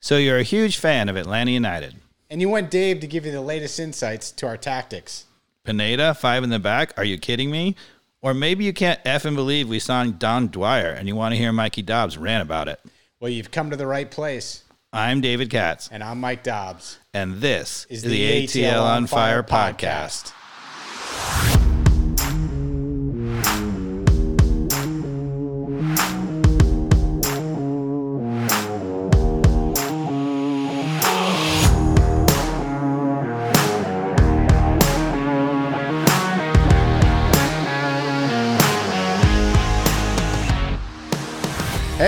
So you're a huge fan of Atlanta United. And you want Dave to give you the latest insights to our tactics. Pineda, five in the back. Are you kidding me? Or maybe you can't F and believe we signed Dom Dwyer and you want to hear Mikey Dobbs rant about it. Well, you've come to the right place. I'm David Katz, And I'm Mike Dobbs. and this Is is, the the ATL on Fire Fire podcast.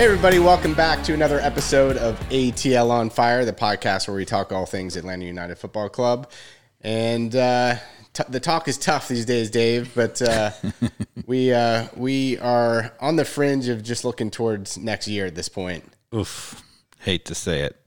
Hey, everybody, welcome back to another episode of ATL on Fire, the podcast where we talk all things Atlanta United Football Club. And uh, t- the talk is tough these days, Dave, but uh, we, uh, we are on the fringe of just looking towards next year at this point. Oof. Hate to say it.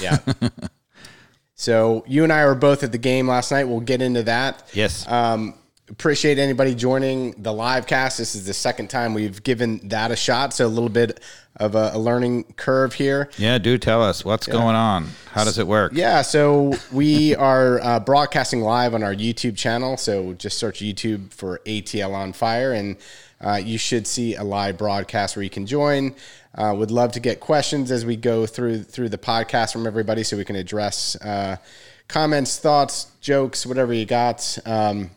Yeah. so you and I were both at the game last night. We'll get into that. Yes. Um, appreciate anybody joining the live cast. This is the second time we've given that a shot, so a little bit of a, a learning curve here. yeah, do tell us what's going on. How does it work? Yeah, so we are uh, broadcasting live on our YouTube channel. So just search YouTube for ATL on Fire, and uh, you should see a live broadcast where you can join. Uh, would love to get questions as we go through through the podcast from everybody, so we can address uh, comments, thoughts, jokes, whatever you got. Um,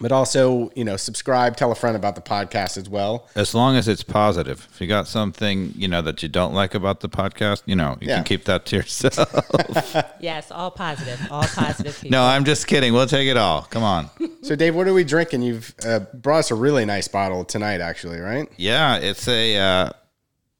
but also, you know, subscribe, tell a friend about the podcast as well. As long as it's positive. If you got something, you know, that you don't like about the podcast, you know, you Yeah. can keep that to yourself. Yes, all positive, all positive people. no, I'm just kidding. We'll take it all. Come on. So, Dave, what are we drinking? You've uh, brought us a really nice bottle tonight, actually, right? Yeah, it's a uh,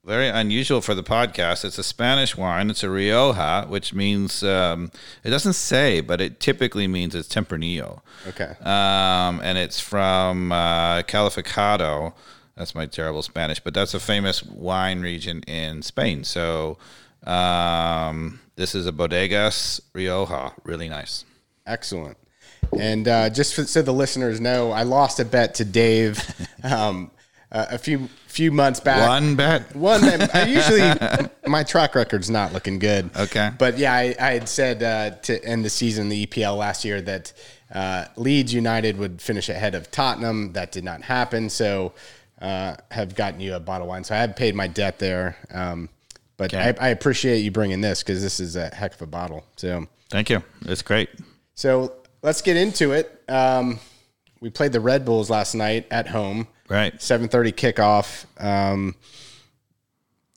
very unusual for the podcast. It's a Spanish wine. It's a Rioja, which means um, it doesn't say, but it typically means it's Tempranillo. Okay. Um, and it's from uh, Calificado. That's my terrible Spanish, but that's a famous wine region in Spain. So um, this is a Bodegas Rioja. Really nice. Excellent. And uh, just for, so the listeners know, I lost a bet to Dave um, a few few months back. One bet. One. bet. I usually my track record's not looking good. Okay. But yeah, I, I had said uh, to end the season, the EPL last year, that uh, Leeds United would finish ahead of Tottenham. That did not happen. So uh, have gotten you a bottle of wine. So I have paid my debt there. Um, but Okay. I, I appreciate you bringing this because this is a heck of a bottle. So. Thank you. It's great. So let's get into it. Um, we played the Red Bulls last night at home. Right. Seven thirty kickoff. Um,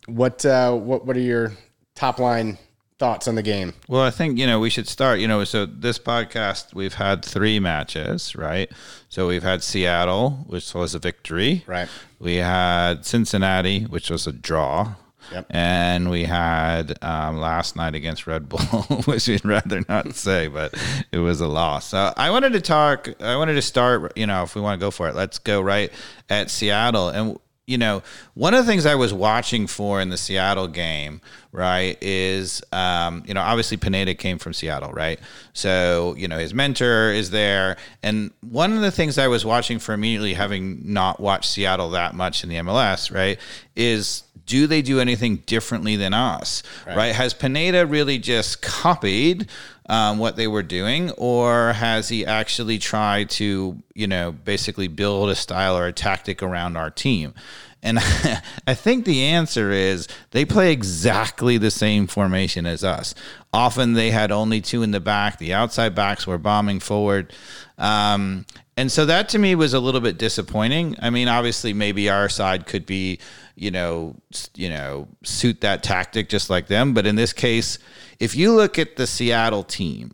what uh, what what are your top line thoughts on the game? Well, I think, you know, we should start, you know, so this podcast, we've had three matches, right? So we've had Seattle, which was a victory. Right. We had Cincinnati, which was a draw. Yep. And we had um, last night against Red Bull, which we'd rather not say, but it was a loss. So I wanted to talk, I wanted to start, you know, if we want to go for it, let's go right at Seattle. And you know, one of the things I was watching for in the Seattle game, right, is, um, you know, obviously Pineda came from Seattle, right? So, you know, his mentor is there. And one of the things I was watching for immediately, having not watched Seattle that much in the MLS, right, is do they do anything differently than us, right? Has Pineda really just copied um, what they were doing, or has he actually tried to, you know, basically build a style or a tactic around our team? And I think the answer is they play exactly the same formation as us. Often they had only two in the back. The outside backs were bombing forward. Um, and so that to me was a little bit disappointing. I mean, obviously, maybe our side could be, you know, you know, suit that tactic just like them. But in this case, if you look at the Seattle team,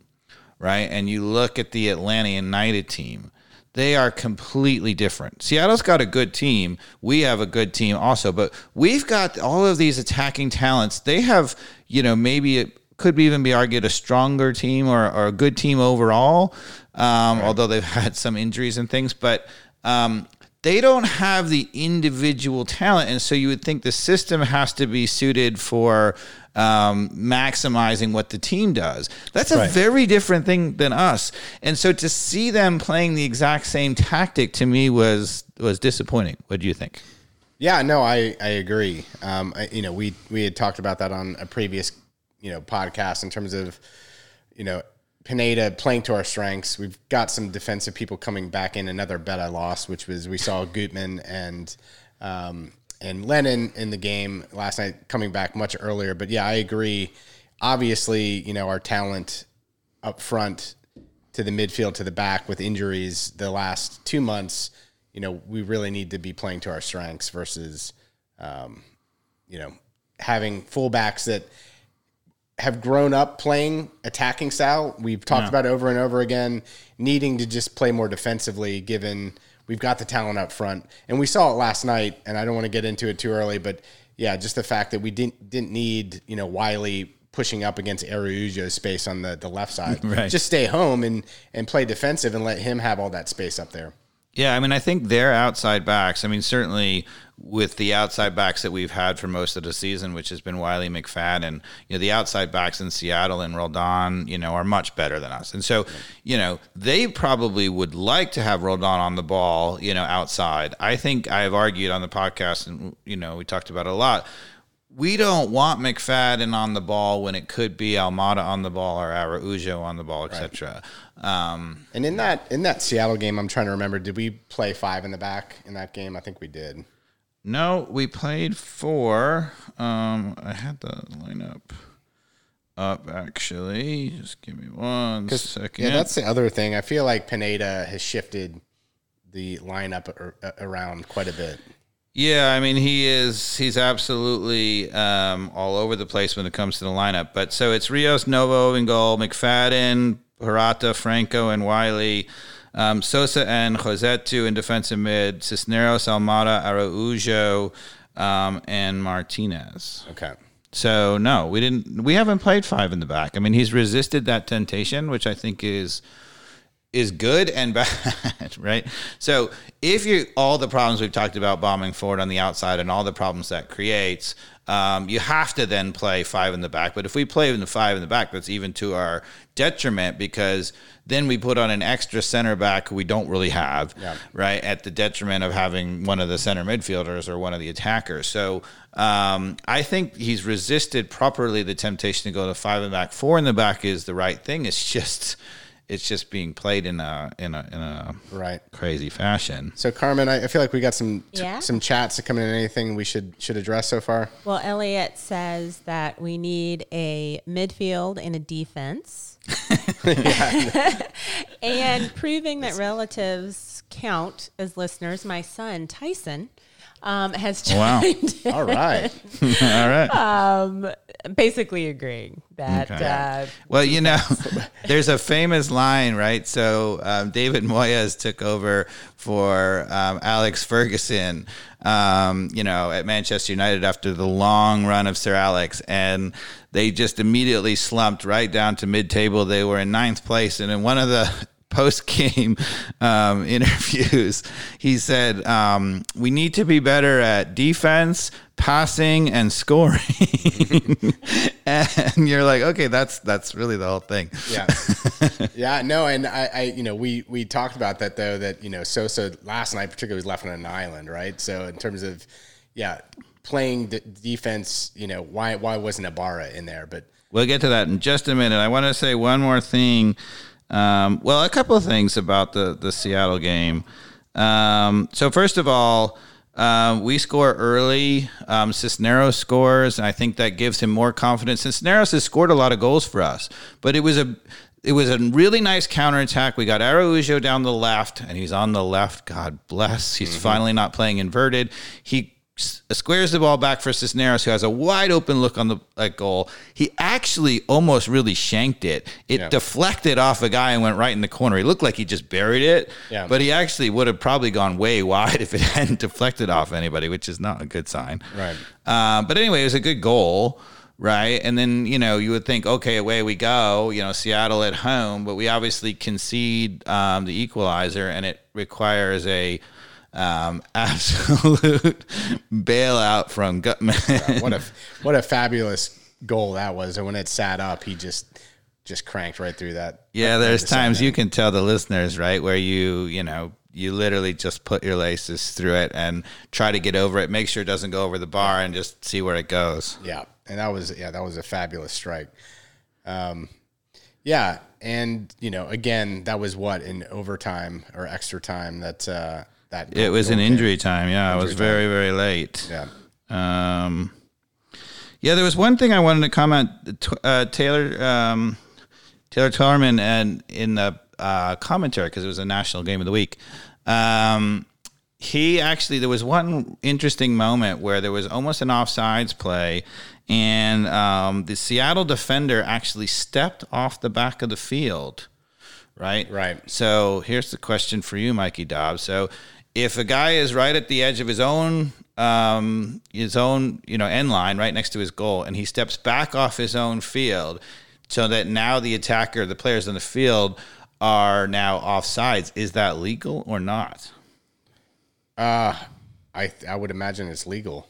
right, and you look at the Atlanta United team, they are completely different. Seattle's got a good team. We have a good team also, but we've got all of these attacking talents. They have, you know, maybe it could even be argued a stronger team or, or a good team overall, um, although they've had some injuries and things. But um, they don't have the individual talent, and so you would think the system has to be suited for um, maximizing what the team does. That's a Right. very different thing than us, and so to see them playing the exact same tactic to me was was disappointing. What do you think? Yeah, no, I I agree. Um, I, you know, we we had talked about that on a previous you know podcast in terms of you know Pineda playing to our strengths. We've got some defensive people coming back in. Another bet I lost, which was we saw Gutman and um, and Lennon in the game last night coming back much earlier. But yeah, I agree. Obviously, you know our talent up front to the midfield to the back with injuries the last two months. You know we really need to be playing to our strengths versus um, you know having fullbacks that have grown up playing attacking style. We've talked Yeah. about over and over again, needing to just play more defensively given we've got the talent up front. And we saw it last night, and I don't want to get into it too early, but yeah, just the fact that we didn't didn't need, you know, Wiley pushing up against Araujo's space on the, the left side. Right. Just stay home and and play defensive and let him have all that space up there. Yeah, I mean, I think their outside backs. I mean, certainly with the outside backs that we've had for most of the season, which has been Wiley McFadden, you know, the outside backs in Seattle and Roldan, you know, are much better than us. And so, you know, they probably would like to have Roldan on the ball, you know, outside. I think I have argued on the podcast, and you know, we talked about it a lot. We don't want McFadden on the ball when it could be Almada on the ball or Araujo on the ball, etc. Um, And in that in that Seattle game, I'm trying to remember, did we play five in the back in that game? I think we did. No, we played four. Um, I had the lineup up actually. Just give me one second. Yeah, that's the other thing. I feel like Pineda has shifted the lineup around quite a bit. Yeah, I mean he is he's absolutely um, all over the place when it comes to the lineup. But so it's Rios, Novo in goal, McFadden, Purata, Franco, and Wiley. Um, Sosa and Josetu in defensive mid, Cisneros, Almada, Araujo, um, and Martinez. Okay. So no, we didn't. We haven't played five in the back. I mean, he's resisted that temptation, which I think is is good and bad, right? So if you all the problems we've talked about bombing forward on the outside and all the problems that creates, um, you have to then play five in the back. But if we play in the five in the back, that's even to our detriment because then we put on an extra center back we don't really have, Yeah. right? At the detriment of having one of the center midfielders or one of the attackers. So um, I think he's resisted properly the temptation to go to five in the back. Four in the back is the right thing. It's just it's just being played in a in a in a Right. crazy fashion. So Carmen, I, I feel like we got some t- Yeah? some chats to come in. Anything we should should address so far? Well, Elliot says that we need a midfield and a defense. and proving that relatives count as listeners, my son Tyson um, has Wow. All right. All right. um, basically agreeing that Okay. uh, Well, you know, there's a famous line, right? So um, David Moyes took over for um, Alex Ferguson, um, you know, at Manchester United after the long run of Sir Alex, and they just immediately slumped right down to mid-table. They were in ninth place, and in one of the post-game um, interviews, he said, um, "We need to be better at defense." passing and scoring and you're like okay that's that's really the whole thing Yeah. yeah. No, and I, I, you know, we we talked about that though. That you know, Sosa last night particularly was left on an island, right? So in terms of, yeah, playing d- defense, you know, why why wasn't Ibarra in there? But We'll get to that in just a minute. I want to say one more thing. Um, well, a couple of things about the the Seattle game. Um, so first of all, um, we score early. Um, Cisneros scores, and I think that gives him more confidence. Cisneros has scored a lot of goals for us, but it was a it was a really nice counterattack. We got Araujo down the left, and he's on the left. God bless. He's finally not playing inverted. He squares the ball back for Cisneros, who has a wide open look on the at goal. He actually almost really shanked it. It Yeah. deflected off a guy and went right in the corner. He looked like he just buried it, Yeah. but he actually would have probably gone way wide if it hadn't deflected off anybody, which is not a good sign. Right. Um, but anyway, it was a good goal, right? And then you know you would think, okay, away we go. You know, Seattle at home, but we obviously concede um, the equalizer, and it requires a um, absolute bailout from Gutman. what a what a fabulous goal that was! And when it sat up, he just just cranked right through that. Yeah, there's times you can tell the listeners, right, where you, you know, you literally just put your laces through it and try to get over it. Make sure it doesn't go over the bar and just see where it goes. Yeah, and that was yeah that was a fabulous strike. Um, yeah, and you know again that was what in overtime or extra time that uh, that It was an injury time. Yeah, it was very very late. Yeah. Um, yeah, there was one thing I wanted to comment. Uh, Taylor um, Taylor Twellman and in the uh, commentary because it was a national game of the week. Um, he actually there was one interesting moment where there was almost an offsides play, and um, the Seattle defender actually stepped off the back of the field. Right. Right. So here's the question for you, Mikey Dobbs. So if a guy is right at the edge of his own um, his own you know end line, right next to his goal, and he steps back off his own field, so that now the attacker, the players on the field, are now offsides. Is that legal or not? I I would imagine it's legal,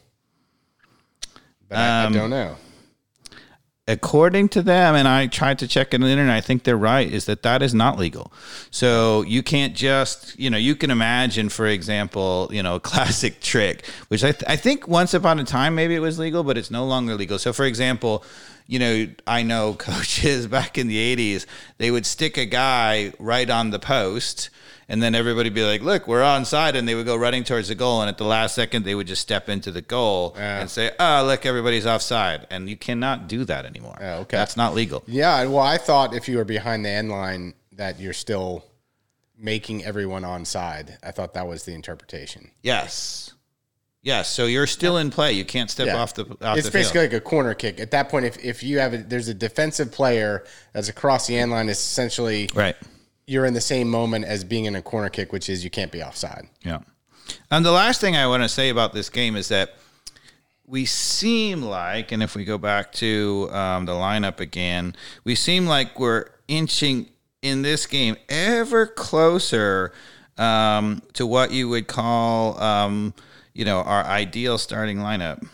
but I, Um, I don't know. According to them, and I tried to check it on the internet, I think they're right, is that that is not legal. So you can't just, you know, you can imagine, for example, you know, a classic trick, which I, th- I think once upon a time maybe it was legal, but it's no longer legal. So, for example, you know, I know coaches back in the 80s, they would stick a guy right on the post. And then everybody be like, "Look, we're onside," and they would go running towards the goal. And at the last second, they would just step into the goal Yeah. and say, "Oh, look, everybody's offside," and you cannot do that anymore. Oh, okay. that's not legal. Yeah, well, I thought if you were behind the end line that you're still making everyone on side. I thought that was the interpretation. Yes, yes. So you're still in play. You can't step Yeah. off the off it's the basically field. like a corner kick. At that point, if, if you have a, there's a defensive player that's across the end line, it's essentially Right. you're in the same moment as being in a corner kick, which is you can't be offside. Yeah. And the last thing I want to say about this game is that we seem like, and if we go back to um, the lineup again, we seem like we're inching in this game ever closer um, to what you would call, um, you know, our ideal starting lineup.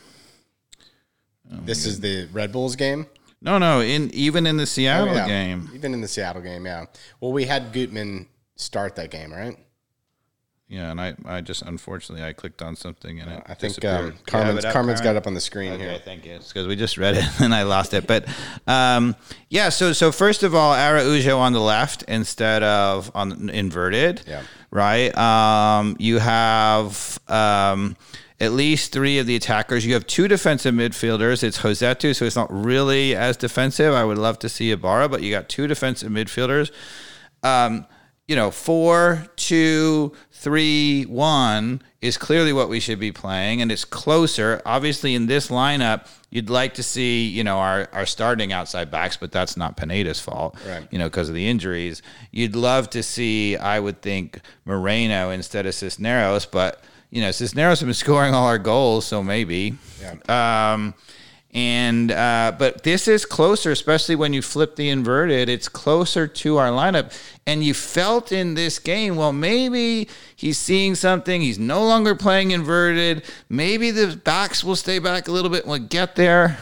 this is the Red Bulls game. No, no, in even in the Seattle Oh, yeah. game. Even in the Seattle game, yeah. Well, we had Gutman start that game, right? Yeah, and I, I just unfortunately I clicked on something and it I think um, You have Carmen's, it up, Carmen's Carmen? got up on the screen Okay, here. thank you. because we just read it and I lost it. But um, yeah, so so first of all, Araujo on the left instead of on inverted. Yeah. Right. Um, you have um, at least three of the attackers. You have two defensive midfielders. It's Josetu, so it's not really as defensive. I would love to see Ibarra, but you got two defensive midfielders. Um, you know, four, two, three, one is clearly what we should be playing, and it's closer. Obviously, in this lineup, you'd like to see, you know, our, our starting outside backs, but that's not Pineda's fault, Right. you know, because of the injuries. You'd love to see, I would think, Moreno instead of Cisneros, but, you know, Cisneros has been scoring all our goals, so maybe. Um, and uh, but this is closer, especially when you flip the inverted. It's closer to our lineup, and you felt in this game. Well, maybe he's seeing something. He's no longer playing inverted. Maybe the backs will stay back a little bit and we'll get there.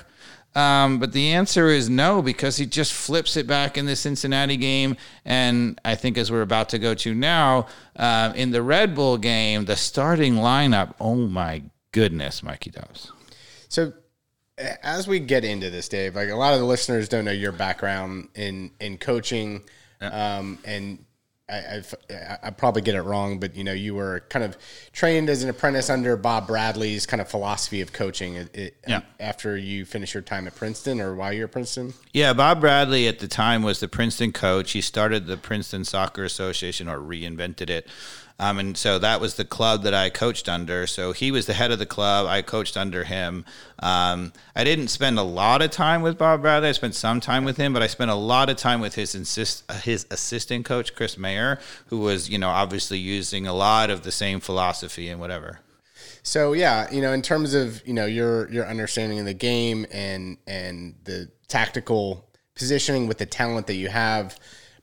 Um, but the answer is no, because he just flips it back in the Cincinnati game. And I think, as we're about to go to now, uh, in the Red Bull game, the starting lineup, oh my goodness, Mikey Dobbs. So, as we get into this, Dave, like a lot of the listeners don't know your background in in coaching, um, and I, I I probably get it wrong, but you know, you were kind of trained as an apprentice under Bob Bradley's kind of philosophy of coaching. It, it, Yeah. After you finished your time at Princeton, or while you're at Princeton. Yeah, Bob Bradley at the time was the Princeton coach. He started the Princeton Soccer Association or reinvented it. Um, and so that was the club that I coached under. So he was the head of the club. I coached under him. Um, I didn't spend a lot of time with Bob Bradley. I spent some time with him, but I spent a lot of time with his insist, uh, his assistant coach, Chris Mayer, who was, you know, obviously using a lot of the same philosophy and whatever. So yeah, you know, in terms of you know your your understanding of the game and and the tactical positioning with the talent that you have,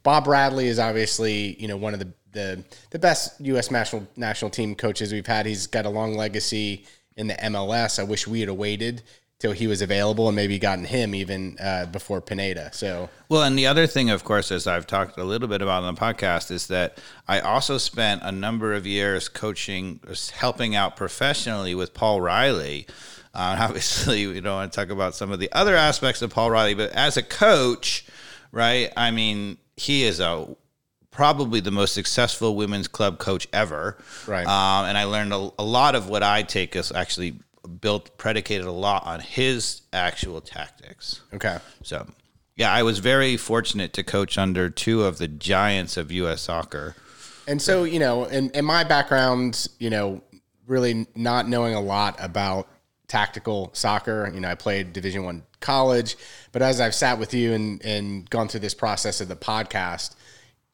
Bob Bradley is obviously you know one of the the the best U.S. national national team coaches we've had. He's got a long legacy in the MLS. I wish we had waited till he was available and maybe gotten him even uh, before Pineda. So Well, and the other thing, of course, as I've talked a little bit about on the podcast, is that I also spent a number of years coaching, helping out professionally with Paul Riley. Uh, obviously, we don't want to talk about some of the other aspects of Paul Riley, but as a coach, right? I mean, he is a probably the most successful women's club coach ever. Right. Um, and I learned a, a lot of what I take is actually built predicated a lot on his actual tactics. okay, So, yeah, I was very fortunate to coach under two of the giants of U.S. soccer. and so you know, in, in my background, you know, really not knowing a lot about tactical soccer. You know, I played Division One college, but as I've sat with you and and gone through this process of the podcast,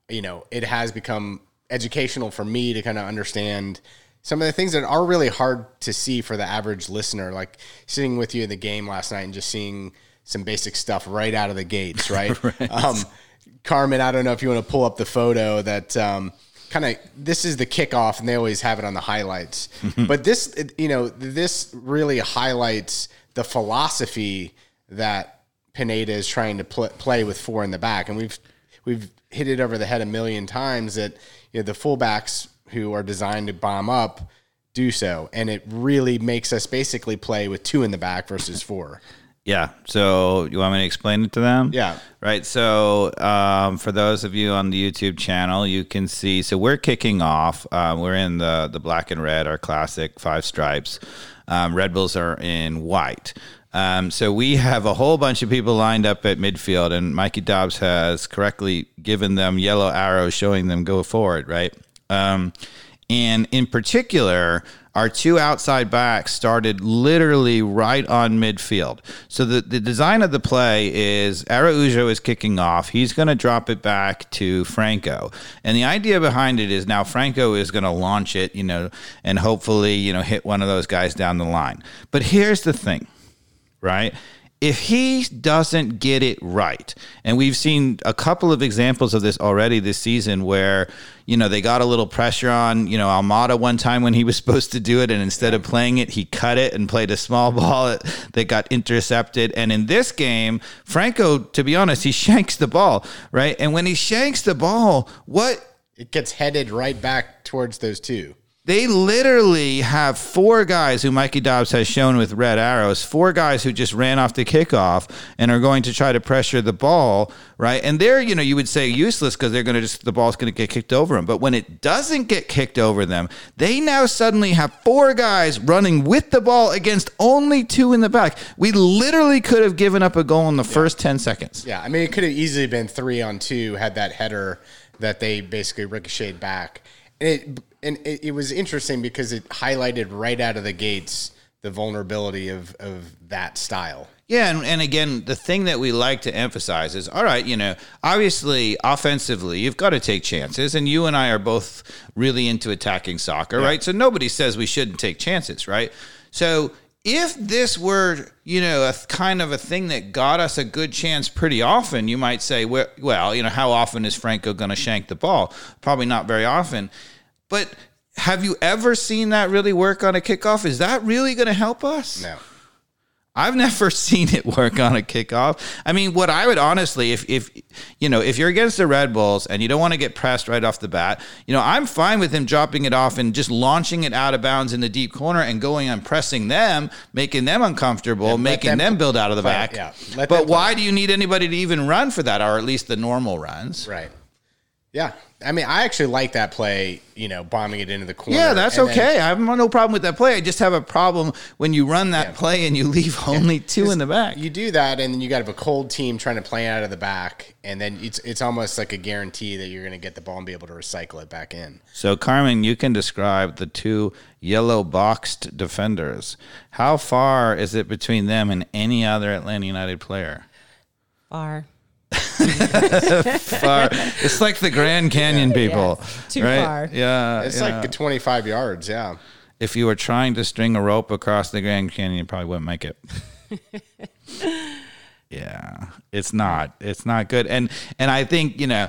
you know, it has become educational for me to kind of understand some of the things that are really hard to see for the average listener. Like sitting with you in the game last night and just seeing some basic stuff right out of the gates, right? Um, Carmen, I don't know if you want to pull up the photo that um, kind of this is the kickoff, and they always have it on the highlights. but this, you know, this really highlights the philosophy that Pineda is trying to pl- play with four in the back, and we've we've hit it over the head a million times that you know the fullbacks who are designed to bomb up do so, and it really makes us basically play with two in the back versus four. Yeah. So, you want me to explain it to them? Yeah. Right. So, um, for those of you on the YouTube channel, you can see. So, we're kicking off. Um, we're in the the black and red, our classic five stripes. Um, red Bulls are in white. Um, so we have a whole bunch of people lined up at midfield, and Mikey Dobbs has correctly given them yellow arrows showing them go forward, right? Um, and in particular, our two outside backs started literally right on midfield. So the, the design of the play is Araujo is kicking off. He's going to drop it back to Franco. And the idea behind it is now Franco is going to launch it, you know, and hopefully, you know, hit one of those guys down the line. But here's the thing right? If he doesn't get it right, and we've seen a couple of examples of this already this season where, you know, they got a little pressure on, you know, Almada one time when he was supposed to do it, and instead of playing it, he cut it and played a small ball that got intercepted. And in this game, Franco, to be honest, he shanks the ball, right? And when he shanks the ball, what It gets headed right back towards those two. They literally have four guys who Mikey Dobbs has shown with red arrows, four guys who just ran off the kickoff and are going to try to pressure the ball, right? And they're, you know, you would say useless because they're going to just, the ball's going to get kicked over them. But when it doesn't get kicked over them, they now suddenly have four guys running with the ball against only two in the back. We literally could have given up a goal in the first 10 seconds. Yeah, I mean, it could have easily been three on two had that header that they basically ricocheted back. And it, and it, it was interesting because it highlighted right out of the gates the vulnerability of, of that style. Yeah, and, and again, the thing that we like to emphasize is all right, you know, obviously, offensively, you've got to take chances, and you and I are both really into attacking soccer, right? So nobody says we shouldn't take chances, right? So if this were, you know, a kind of a thing that got us a good chance pretty often, you might say, well you know, how often is Franco going to shank the ball? Probably not very often. But have you ever seen that really work on a kickoff? Is that really going to help us? No. I've never seen it work on a kickoff. I mean, what I would honestly, if if you know, if you're against the Red Bulls and you don't want to get pressed right off the bat, you know, I'm fine with him dropping it off and just launching it out of bounds in the deep corner and going and pressing them, making them uncomfortable, making them them, build out of the play- back. yeah, but why do you need anybody to even run for that, or at least the normal runs? Right. Yeah. I mean, I actually like that play, you know, bombing it into the corner. Yeah, that's and then- okay. I have no problem with that play. I just have a problem when you run that play and you leave only two in the back. You do that, and then you got to have a cold team trying to play out of the back, and then it's it's almost like a guarantee that you're going to get the ball and be able to recycle it back in. So, Carmen, you can describe the two yellow boxed defenders. How far is it between them and any other Atlanta United player? Far. Far. it's like the Grand Canyon people. Too right? far. Yeah. It's yeah. like 25 yards. Yeah. if you were trying to string a rope across the Grand Canyon, you probably wouldn't make it. yeah, it's not. It's not good. And and I think you know,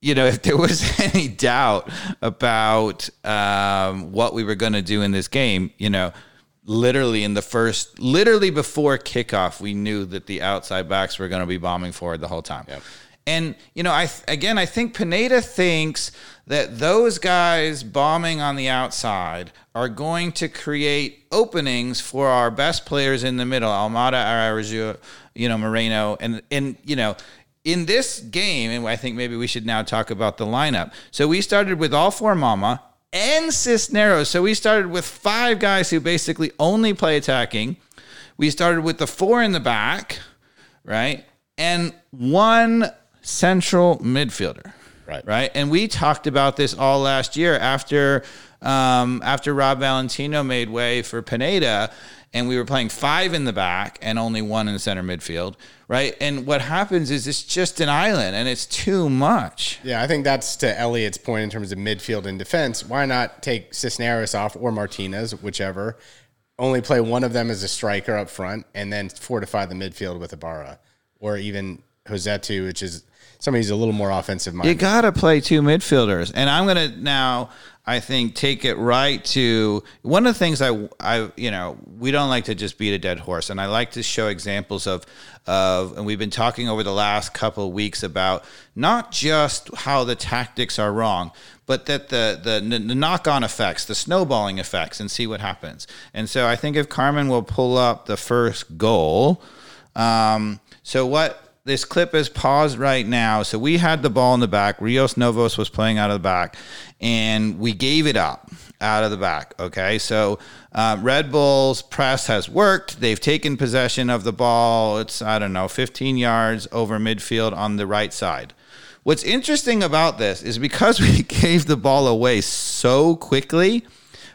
you know, if there was any doubt about um, what we were going to do in this game, you know, literally in the first, literally before kickoff, we knew that the outside backs were going to be bombing forward the whole time. Yep. And you know, I again, I think Pineda thinks that those guys bombing on the outside are going to create openings for our best players in the middle, Almada, Araújo, you know, Moreno, and and you know. In this game, and I think maybe we should now talk about the lineup. So we started with all four Mama and Cisneros. So we started with five guys who basically only play attacking. We started with the four in the back, right? And one central midfielder. Right. Right. And we talked about this all last year after um, after Rob Valentino made way for Pineda and we were playing five in the back and only one in the center midfield. Right. And what happens is it's just an island and it's too much. Yeah, I think that's to Elliot's point in terms of midfield and defense. Why not take Cisneros off or Martinez, whichever? Only play one of them as a striker up front and then fortify the midfield with Ibarra or even Josetu, which is somebody who's a little more offensive You got to play two midfielders. And I'm going to now, I think, take it right to one of the things I, I, you know, we don't like to just beat a dead horse. And I like to show examples of, of, and we've been talking over the last couple of weeks about not just how the tactics are wrong, but that the, the, the knock on effects, the snowballing effects, and see what happens. And so I think if Carmen will pull up the first goal, um, so what this clip is paused right now. So we had the ball in the back. Rios Novos was playing out of the back, and we gave it up out of the back. Okay, so uh, Red Bull's press has worked. They've taken possession of the ball. It's I don't know, 15 yards over midfield on the right side. What's interesting about this is because we gave the ball away so quickly,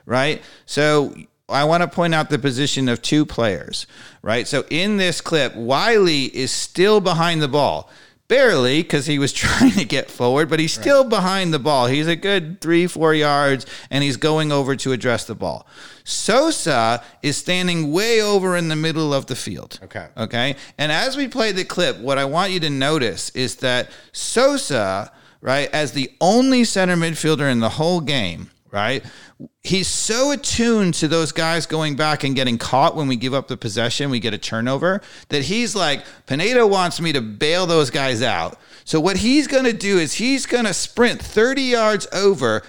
right? So I want to point out the position of two players, right? So in this clip, Wiley is still behind the ball. Barely, because he was trying to get forward, but he's still behind the ball. He's a good three, four yards, and he's going over to address the ball. Sosa is standing way over in the middle of the field. Okay. Okay. And as we play the clip, what I want you to notice is that Sosa, right, as the only center midfielder in the whole game, right, he's so attuned to those guys going back and getting caught when we give up the possession, we get a turnover, that he's like, Pineda wants me to bail those guys out. So what he's going to do is he's going to sprint 30 yards over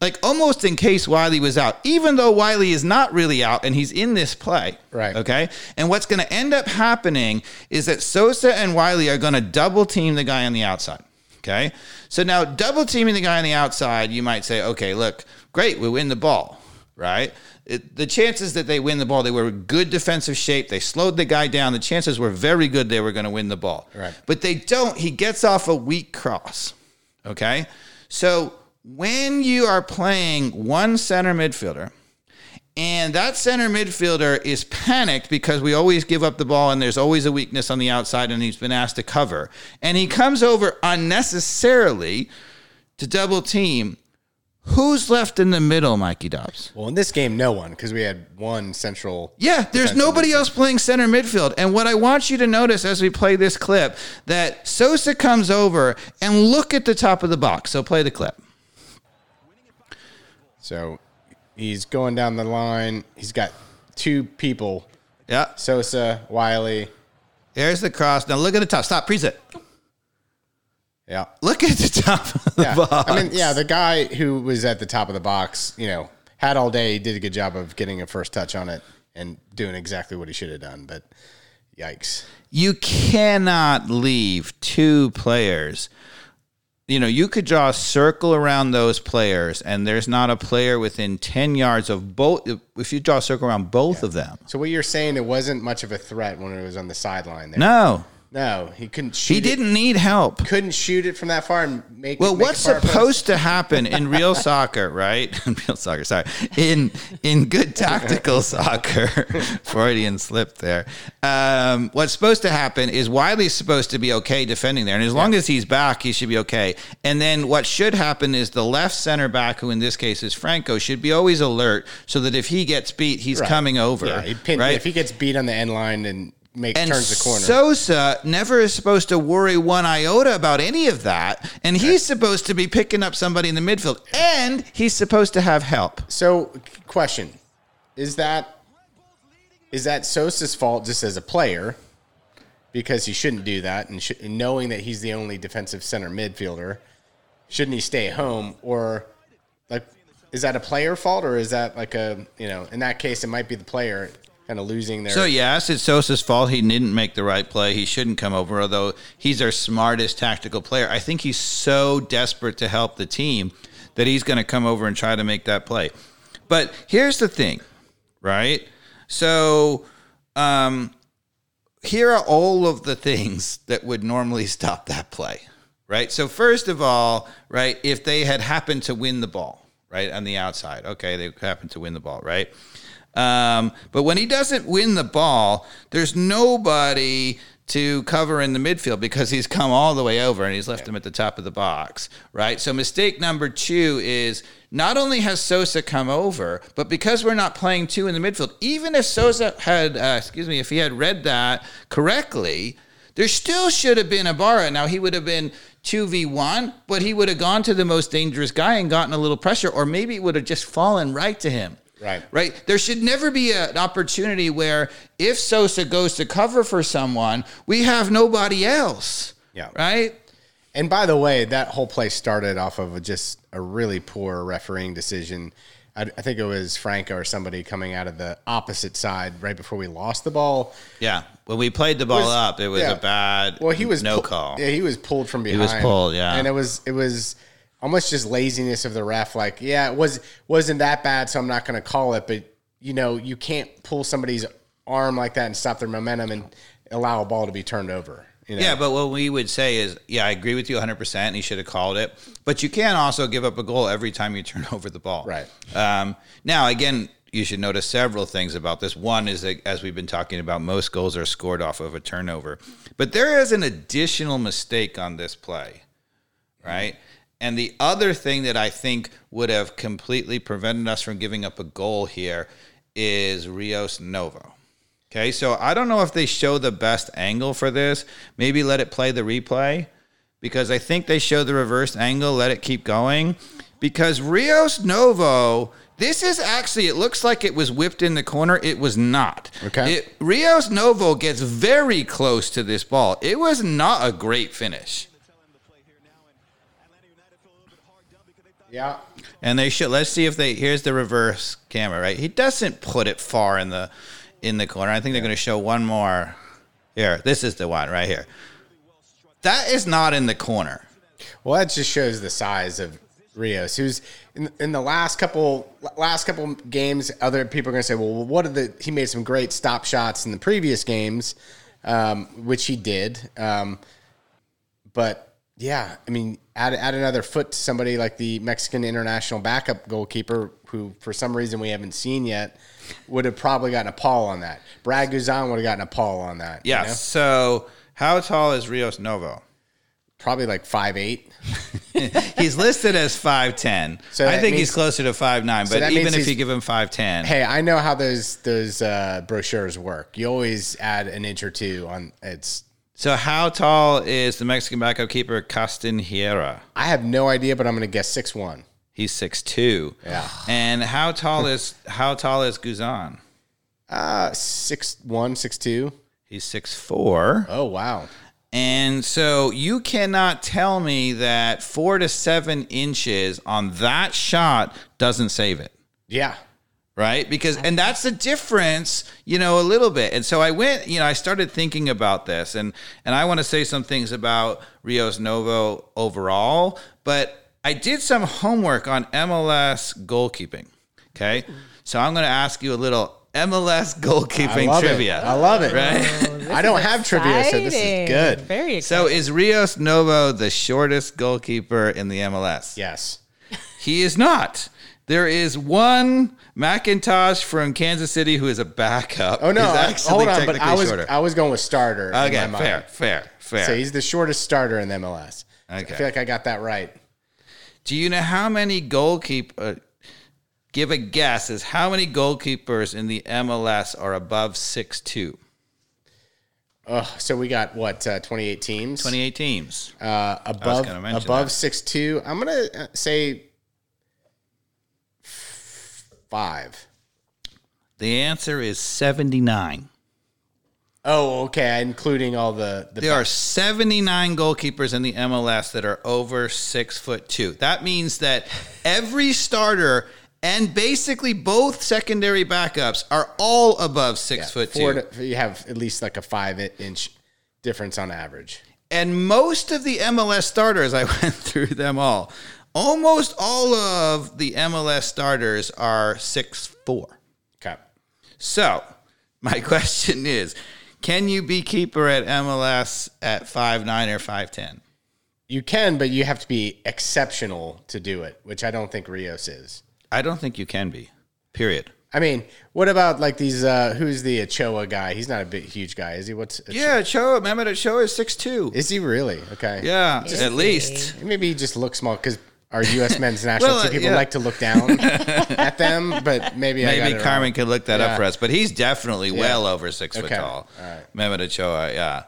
like almost in case Wiley was out, even though Wiley is not really out and he's in this play. Right. Okay. And what's going to end up happening is that Sosa and Wiley are going to double team the guy on the outside. Okay. So now double teaming the guy on the outside, you might say, okay, look, great, we win the ball, right? It, the chances that they win the ball, they were good defensive shape. They slowed the guy down. The chances were very good they were going to win the ball. Right. But they don't. He gets off a weak cross. Okay. So when you are playing one center midfielder, and that center midfielder is panicked because we always give up the ball and there's always a weakness on the outside and he's been asked to cover. And he comes over unnecessarily to double team. Who's left in the middle, Mikey Dobbs? Well, in this game, no one because we had one central. Yeah, there's nobody midfielder. else playing center midfield. And what I want you to notice as we play this clip that Sosa comes over and look at the top of the box. So play the clip. So he's going down the line. He's got two people Yeah. Sosa, Wiley. There's the cross. Now look at the top. Stop. Preset. Yeah. Look at the top of the Yeah. box. I mean, yeah, the guy who was at the top of the box, you know, had all day, did a good job of getting a first touch on it and doing exactly what he should have done. But yikes. you cannot leave two players. You know, you could draw a circle around those players, and there's not a player within 10 yards of both. If you draw a circle around both of them, So what you're saying, it wasn't much of a threat when it was on the sideline there. no, No, he couldn't shoot he didn't need help. couldn't shoot it from that far and make Well, make it what's far post. supposed to happen in real soccer, right? In real soccer, sorry. In in good tactical soccer, Freudian slip there. Um, what's supposed to happen is Wiley's supposed to be okay defending there, and as long as he's back, he should be okay. And then what should happen is the left center back, who in this case is Franco, should be always alert so that if he gets beat, he's Right. coming over. Yeah, pin, right? if he gets beat on the end line and makes And turns the corner. Sosa never is supposed to worry one iota about any of that. And he's supposed to be picking up somebody in the midfield. And he's supposed to have help. So, question: Is that is that Sosa's fault just as a player because he shouldn't do that, and, sh- and knowing that he's the only defensive center midfielder, shouldn't he stay home or like is that a player fault or is that like a you know in that case it might be the player kind of losing their So yes, it's Sosa's fault. He didn't make the right play. He shouldn't come over. Although he's our smartest tactical player, I think he's so desperate to help the team that he's going to come over and try to make that play. But here's the thing, right? So um, here are all of the things that would normally stop that play, right? So first of all, right, if they had happened to win the ball, right, on the outside, okay, they happened to win the ball, right? Um, but when he doesn't win the ball, there's nobody to cover in the midfield because he's come all the way over and he's left him at the top of the box, right? So mistake number two is not only has Sosa come over, but because we're not playing two in the midfield, even if Sosa had, uh, excuse me, if he had read that correctly, there still should have been Ibarra. Now he would have been 2v1, but he would have gone to the most dangerous guy and gotten a little pressure, or maybe it would have just fallen right to him. Right. Right. There should never be a- an opportunity where if Sosa goes to cover for someone, we have nobody else. Yeah. Right. And by the way, that whole play started off of a, just a really poor refereeing decision. I, I think it was Franco or somebody coming out of the opposite side right before we lost the ball. Yeah. When we played the ball Was- up, it was yeah. a bad. Well, he was no pu- call. Yeah, he was pulled from behind. He was pulled, yeah. and it was it was almost just laziness of the ref. Like, yeah, it was wasn't that bad, so I'm not going to call it. But you know, you can't pull somebody's arm like that and stop their momentum and allow a ball to be turned over. You know? Yeah, but what we would say is, yeah, I agree with you 100%. He should have called it. But you can't also give up a goal every time you turn over the ball. Right. Um, now, again, you should notice several things about this. One is that, as we've been talking about, most goals are scored off of a turnover. But there is an additional mistake on this play, right? And the other thing that I think would have completely prevented us from giving up a goal here is Rios Novo. Okay, so I don't know if they show the best angle for this. Maybe let it play the replay because I think they show the reverse angle, let it keep going. Because Rios Novo, this is actually, it looks like it was whipped in the corner. It was not. Okay. It, Rios Novo gets very close to this ball. It was not a great finish. Yeah. And they should let's see if they here's the reverse camera, right? He doesn't put it far in the in the corner. I think they're gonna show one more. Here, this is the one right here. That is not in the corner. Well, that just shows the size of Rios, who's in, in the last couple last couple games. Other people are going to say, "Well, what are the?" He made some great stop shots in the previous games, um, which he did. Um, but yeah, I mean, add add another foot to somebody like the Mexican international backup goalkeeper, who for some reason we haven't seen yet, would have probably gotten a Paul on that. Brad Guzan would have gotten a Paul on that. you Yeah. know? So how tall is Rios Novo? probably like five eight. He's listed as five ten. So I think he's closer to five nine. But that even if you give him five ten, Hey, I know how those those uh, brochures work. You always add an inch or two on. It's. So how tall is the Mexican backup keeper Castanheira? I have no idea, but I'm going to guess six one. He's six two. Yeah. And how tall is how tall is Guzan? Uh, six one, six two. He's six four. Oh wow. And so you cannot tell me that four to seven inches on that shot doesn't save it. Yeah. Right. Because, and that's the difference, you know, a little bit. And so I went, you know, I started thinking about this and, and I want to say some things about Rios Novo overall, but I did some homework on MLS goalkeeping. Okay. So I'm going to ask you a little MLS I goalkeeping love trivia. it. I love it. Right. I don't have trivia, so this is good. Very exciting. So is Rios Novo the shortest goalkeeper in the MLS? Yes. He is not. There is one McIntosh from Kansas City who is a backup. Oh no. I- hold on, but I was shorter. I was going with starter. in okay, my mind. fair, fair, fair. So he's the shortest starter in the MLS. I Okay. feel like I got that right. Do you know how many goalkeeper? give a guess is how many goalkeepers in the MLS are above six two? Oh, so we got what? Uh, 28 teams. 28 teams. Uh, above above six two. I'm gonna uh, say five. The answer is 79. Oh, okay, including all the the There are 79 goalkeepers in the MLS that are over six foot two. That means that every starter and basically both secondary backups are all above six foot four two. to- you have at least like a five inch difference on average. And most of the MLS starters, I went through them all. Almost all of the MLS starters are six four. Okay. So, my question is, can you be keeper at MLS at five nine or five ten? You can, but you have to be exceptional to do it, which I don't think Rios is. I don't think you can be. Period. I mean, what about like these? uh Who's the Ochoa guy? He's not a big, huge guy, is he? What's Yeah, Cho, remember that Cho is six two. Is he really? Okay. Yeah, at least. Maybe he just looks small because our U.S. men's national Well, team people yeah. like to look down at them, but maybe I got Maybe Carmen could look that Yeah. up for us, but he's definitely well over six foot tall. All right. Memo Ochoa, yeah.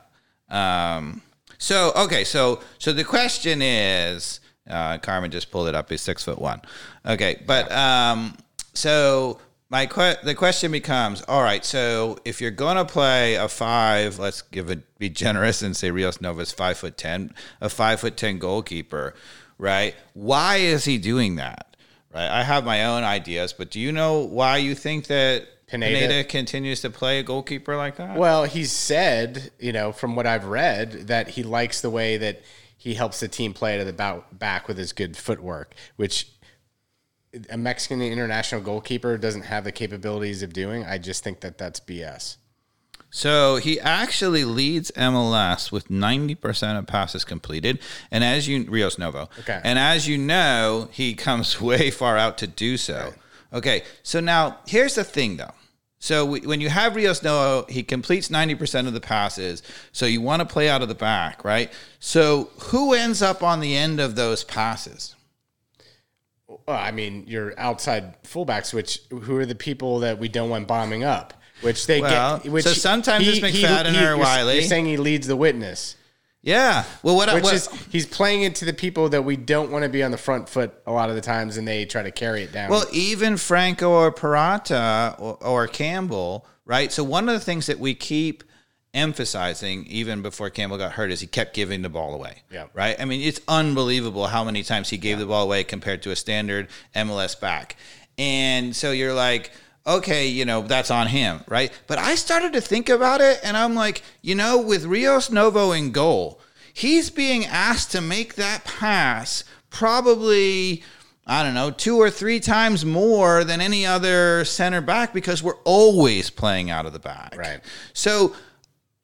Um, so okay, so so the question is, uh, Carmen just pulled it up. He's six foot one. Okay, but um, so my que- the question becomes: All right, so if you're going to play a five, let's give it be generous and say Rios Novo's five foot ten, a five foot ten goalkeeper, right? Why is he doing that? Right, I have my own ideas, but do you know why you think that Pineda? Pineda continues to play a goalkeeper like that? Well, he's said, you know, from what I've read, that he likes the way that he helps the team play to the back with his good footwork, which a Mexican international goalkeeper doesn't have the capabilities of doing. I just think that that's BS. So he actually leads MLS with 90% of passes completed. And as you, Rios Novo. Okay. And as you know, he comes way far out to do so. Okay. So now here's the thing though. So we, when you have Rios Novo, he completes 90% of the passes. So you want to play out of the back, right? So who ends up on the end of those passes? Well, I mean, your outside fullbacks, which who are the people that we don't want bombing up, which they Well, get. Which so sometimes it's McFadden or you're- Wiley. You're saying he leads the witness, Yeah. Well, what, I- which what is he's playing it to the people that we don't want to be on the front foot a lot of the times, and they try to carry it down. Well, even Franco or Purata or, or Campbell, right? So one of the things that we keep emphasizing, even before Campbell got hurt, is he kept giving the ball away. Yeah. Right. I mean, it's unbelievable how many times he gave the ball away compared to a standard MLS back. And so you're like, okay, you know, that's on him, right? But I started to think about it and I'm like, you know, with Rios Novo in goal, he's being asked to make that pass probably I don't know, two or three times more than any other center back because we're always playing out of the back. Right. So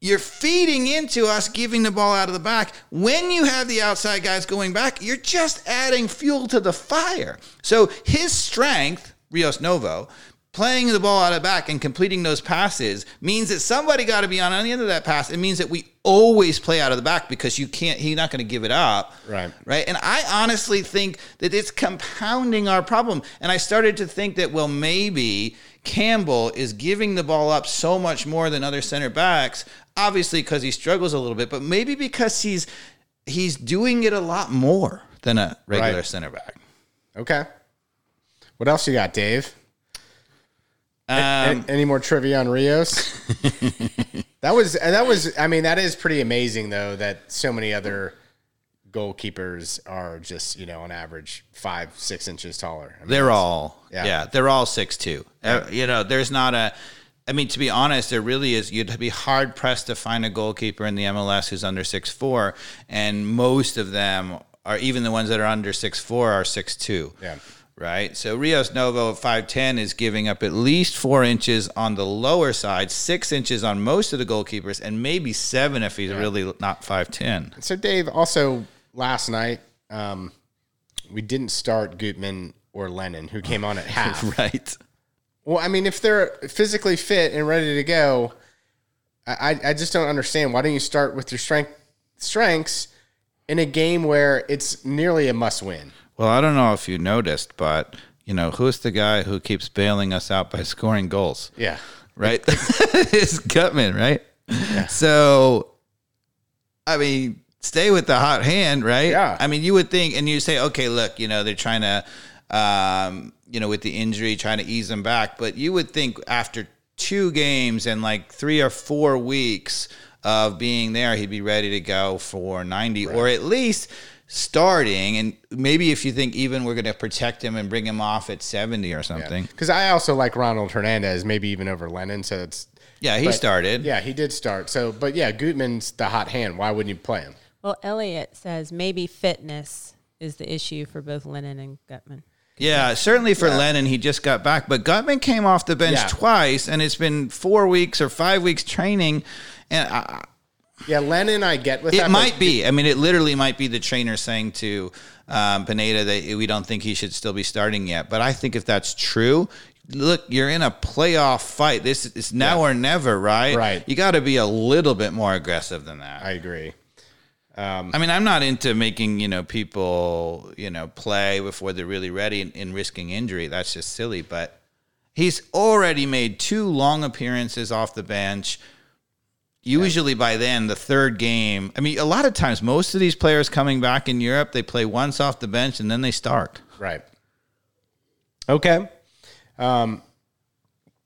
you're feeding into us giving the ball out of the back. When you have the outside guys going back, you're just adding fuel to the fire. So his strength, Rios Novo, playing the ball out of back and completing those passes means that somebody got to be on the end of that pass. It means that we always play out of the back because you can't, he's not going to give it up. Right. Right. And I honestly think that it's compounding our problem. And I started to think that, well, maybe Campbell is giving the ball up so much more than other center backs, obviously because he struggles a little bit, but maybe because he's he's doing it a lot more than a regular Right. center back. okay. What else you got, Dave? Um, any, more trivia on Rios? that was that was. I mean, that is pretty amazing though that so many other goalkeepers are just you know on average five six inches taller. I mean, They're all Yeah. yeah. they're all six two. Uh, you know, there's not a. I mean, to be honest, there really is. You'd be hard pressed to find a goalkeeper in the MLS who's under six four, and most of them are even the ones that are under six four are six two. Yeah. Right. So Rios Novo at five ten is giving up at least four inches on the lower side, six inches on most of the goalkeepers, and maybe seven if he's really not five ten. So, Dave, also last night, um, we didn't start Gutman or Lennon, who came on at half. Right. well, I mean, if they're physically fit and ready to go, I, I just don't understand. Why don't you start with your strength strengths in a game where it's nearly a must win? Well, I don't know if you noticed, but you know, who's the guy who keeps bailing us out by scoring goals? Yeah. Right? it's Gutman, right? So I mean, stay with the hot hand, right? Yeah. I mean, you would think and you say, okay, look, you know, they're trying to um, you know, with the injury, trying to ease him back. But you would think after two games and like three or four weeks of being there, he'd be ready to go for 90 or at least starting. And maybe if you think even we're going to protect him and bring him off at 70 or something. Because I also like Ronald Hernandez, maybe even over Lennon. So it's Yeah, he but- started. Yeah, he did start. So, but yeah, Gutman's the hot hand. Why wouldn't you play him? Well, Elliot says maybe fitness is the issue for both Lennon and Gutman. Yeah, certainly for Lennon, he just got back, but Gutman came off the bench Yeah. twice, and it's been four weeks or five weeks training, and I, Yeah, Lennon, I get with it that. might be. I mean, it literally might be the trainer saying to um, Pineda that we don't think he should still be starting yet. But I think if that's true, look, you're in a playoff fight. This is now or never, right? Right. You got to be a little bit more aggressive than that. I agree. I mean, I'm not into making you know people you know play before they're really ready and, and risking injury. That's just silly. But he's already made two long appearances off the bench. Usually by then, the third game. I mean, a lot of times, most of these players coming back in Europe, they play once off the bench and then they start. Right. Okay. Um,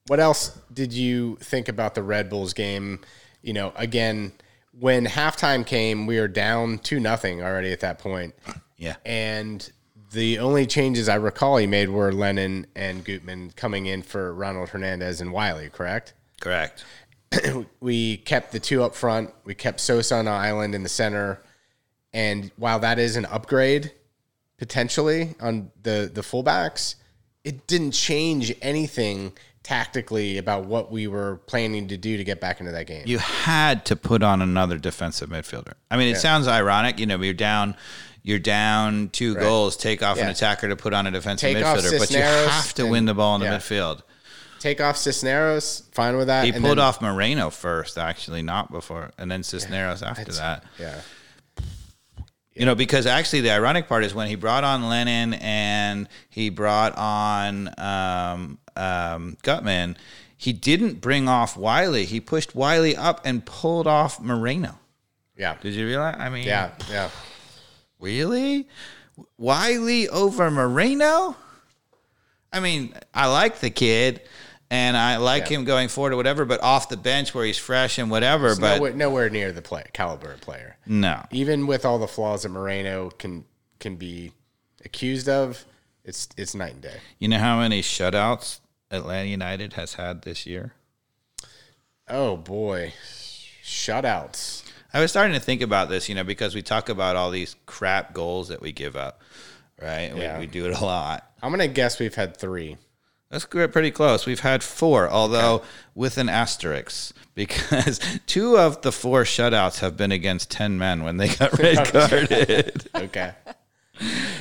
what else did you think about the Red Bulls game? You know, again, when halftime came, we were down two nothing already at that point, Yeah. and the only changes I recall he made were Lennon and Gutman coming in for Ronald Hernandez and Wiley. Correct. Correct. we kept the two up front. We kept Sosa on the island in the center. And while that is an upgrade potentially on the the fullbacks, it didn't change anything tactically about what we were planning to do to get back into that game. you had to put on another defensive midfielder. I mean, it sounds ironic. You know, you're down, you're down two goals. Take off an attacker to put on a defensive Take midfielder, but you have to win the ball in the yeah. midfield. Take off Cisneros, fine with that. He and pulled then- off Moreno first, actually, not before, and then Cisneros after that. Yeah. You know, because actually the ironic part is when he brought on Lennon and he brought on um, um, Gutman, he didn't bring off Wiley. He pushed Wiley up and pulled off Moreno. Yeah. Did you realize? I mean, Yeah. Yeah. Really? Wiley over Moreno? I mean, I like the kid and I like Yeah. him going forward or whatever, but off the bench where he's fresh and whatever. but nowhere, nowhere near the play caliber of player. no. Even with all the flaws that Moreno can can be accused of, it's it's night and day. You know how many shutouts Atlanta United has had this year? Oh boy, shutouts. I was starting to think about this, you know, because we talk about all these crap goals that we give up, right? We- Yeah. We, do it a lot. I'm gonna guess we've had three. That's good, pretty close. We've had four, although with an asterisk, because two of the four shutouts have been against 10 men when they got red carded. Okay.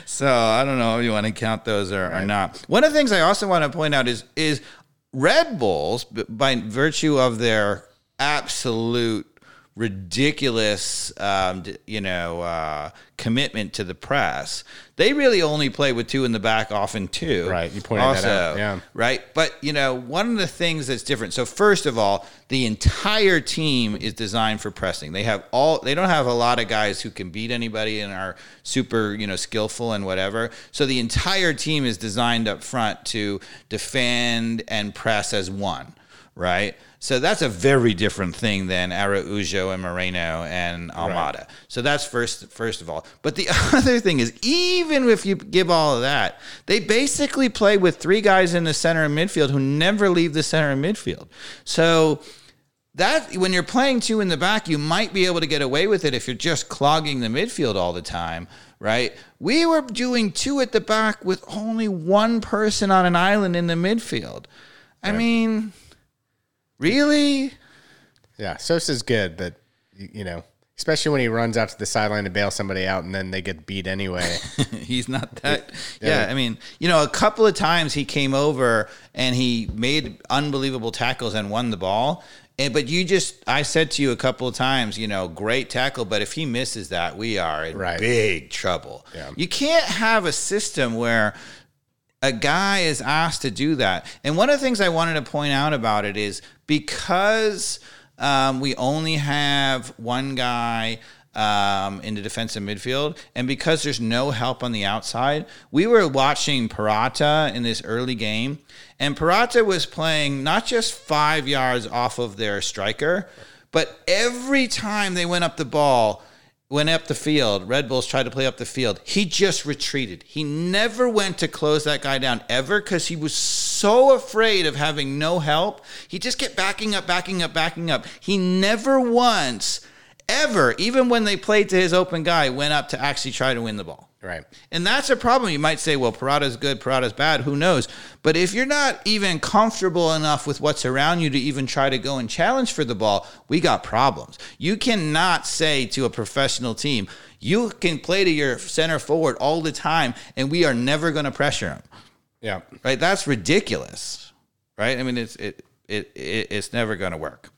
so I don't know if you want to count those or, or not. One of the things I also want to point out is is Red Bulls, by virtue of their absolute ridiculous, um, you know, uh, commitment to the press, they really only play with two in the back, often two. Right, you pointed that out, yeah. Right. But, you know, one of the things that's different. So, first of all, the entire team is designed for pressing. They have all, they don't have a lot of guys who can beat anybody and are super, you know, skillful and whatever. So, the entire team is designed up front to defend and press as one. Right. So, that's a very different thing than Araujo and Moreno and Almada. So, that's first, first of all. But the other thing is, even if you give all of that, they basically play with three guys in the center and midfield who never leave the center and midfield. So that when you're playing two in the back, you might be able to get away with it if you're just clogging the midfield all the time, right? We were doing two at the back with only one person on an island in the midfield. I mean, really? Yeah, Sosa's good, but you know, especially when he runs out to the sideline to bail somebody out, and then they get beat anyway. He's not that. Yeah, I mean, you know, a couple of times he came over and he made unbelievable tackles and won the ball. And but you just, I said to you a couple of times, you know, great tackle, but if he misses that, we are in Right. big trouble. Yeah. You can't have a system where a guy is asked to do that. And one of the things I wanted to point out about it is because um, we only have one guy um, in the defensive midfield. And because there's no help on the outside, we were watching Purata in this early game. And Purata was playing not just five yards off of their striker, but every time they went up the ball, went up the field, Red Bulls tried to play up the field, he just retreated. He never went to close that guy down ever because he was so afraid of having no help. He just kept backing up, backing up, backing up. He never once, ever, even when they played to his open guy, went up to actually try to win the ball. Right. And that's a problem. You might say, well, Purata's good, Purata's bad, who knows? But if you're not even comfortable enough with what's around you to even try to go and challenge for the ball, we got problems. You cannot say to a professional team, you can play to your center forward all the time, and we are never going to pressure him. Yeah. Right? That's ridiculous. Right? I mean, it's it it, it it's never going to work.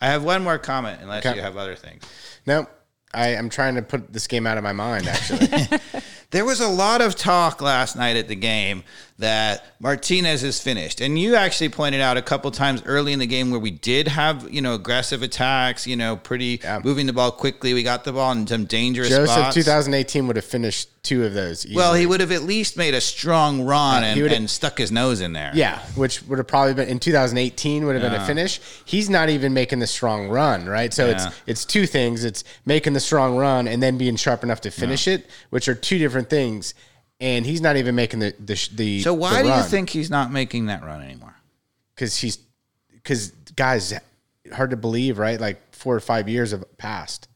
I have one more comment, unless Okay. you have other things. No, I am trying to put this game out of my mind. Actually, There was a lot of talk last night at the game that Martinez is finished. And you actually pointed out a couple times early in the game where we did have, you know, aggressive attacks, you know, pretty Yeah. moving the ball quickly. We got the ball in some dangerous Josef spots. 2018 would have finished two of those. well, he would have at least made a strong run Yeah, and, and stuck his nose in there. Yeah, which would have probably been in 2018 would have been a finish. He's not even making the strong run, right? So Yeah. it's it's two things. It's making the strong run and then being sharp enough to finish it, which are two different things. And he's not even making the the the. So why the do you run. think he's not making that run anymore? Because he's because guys, hard to believe, right? Like four or five years have passed.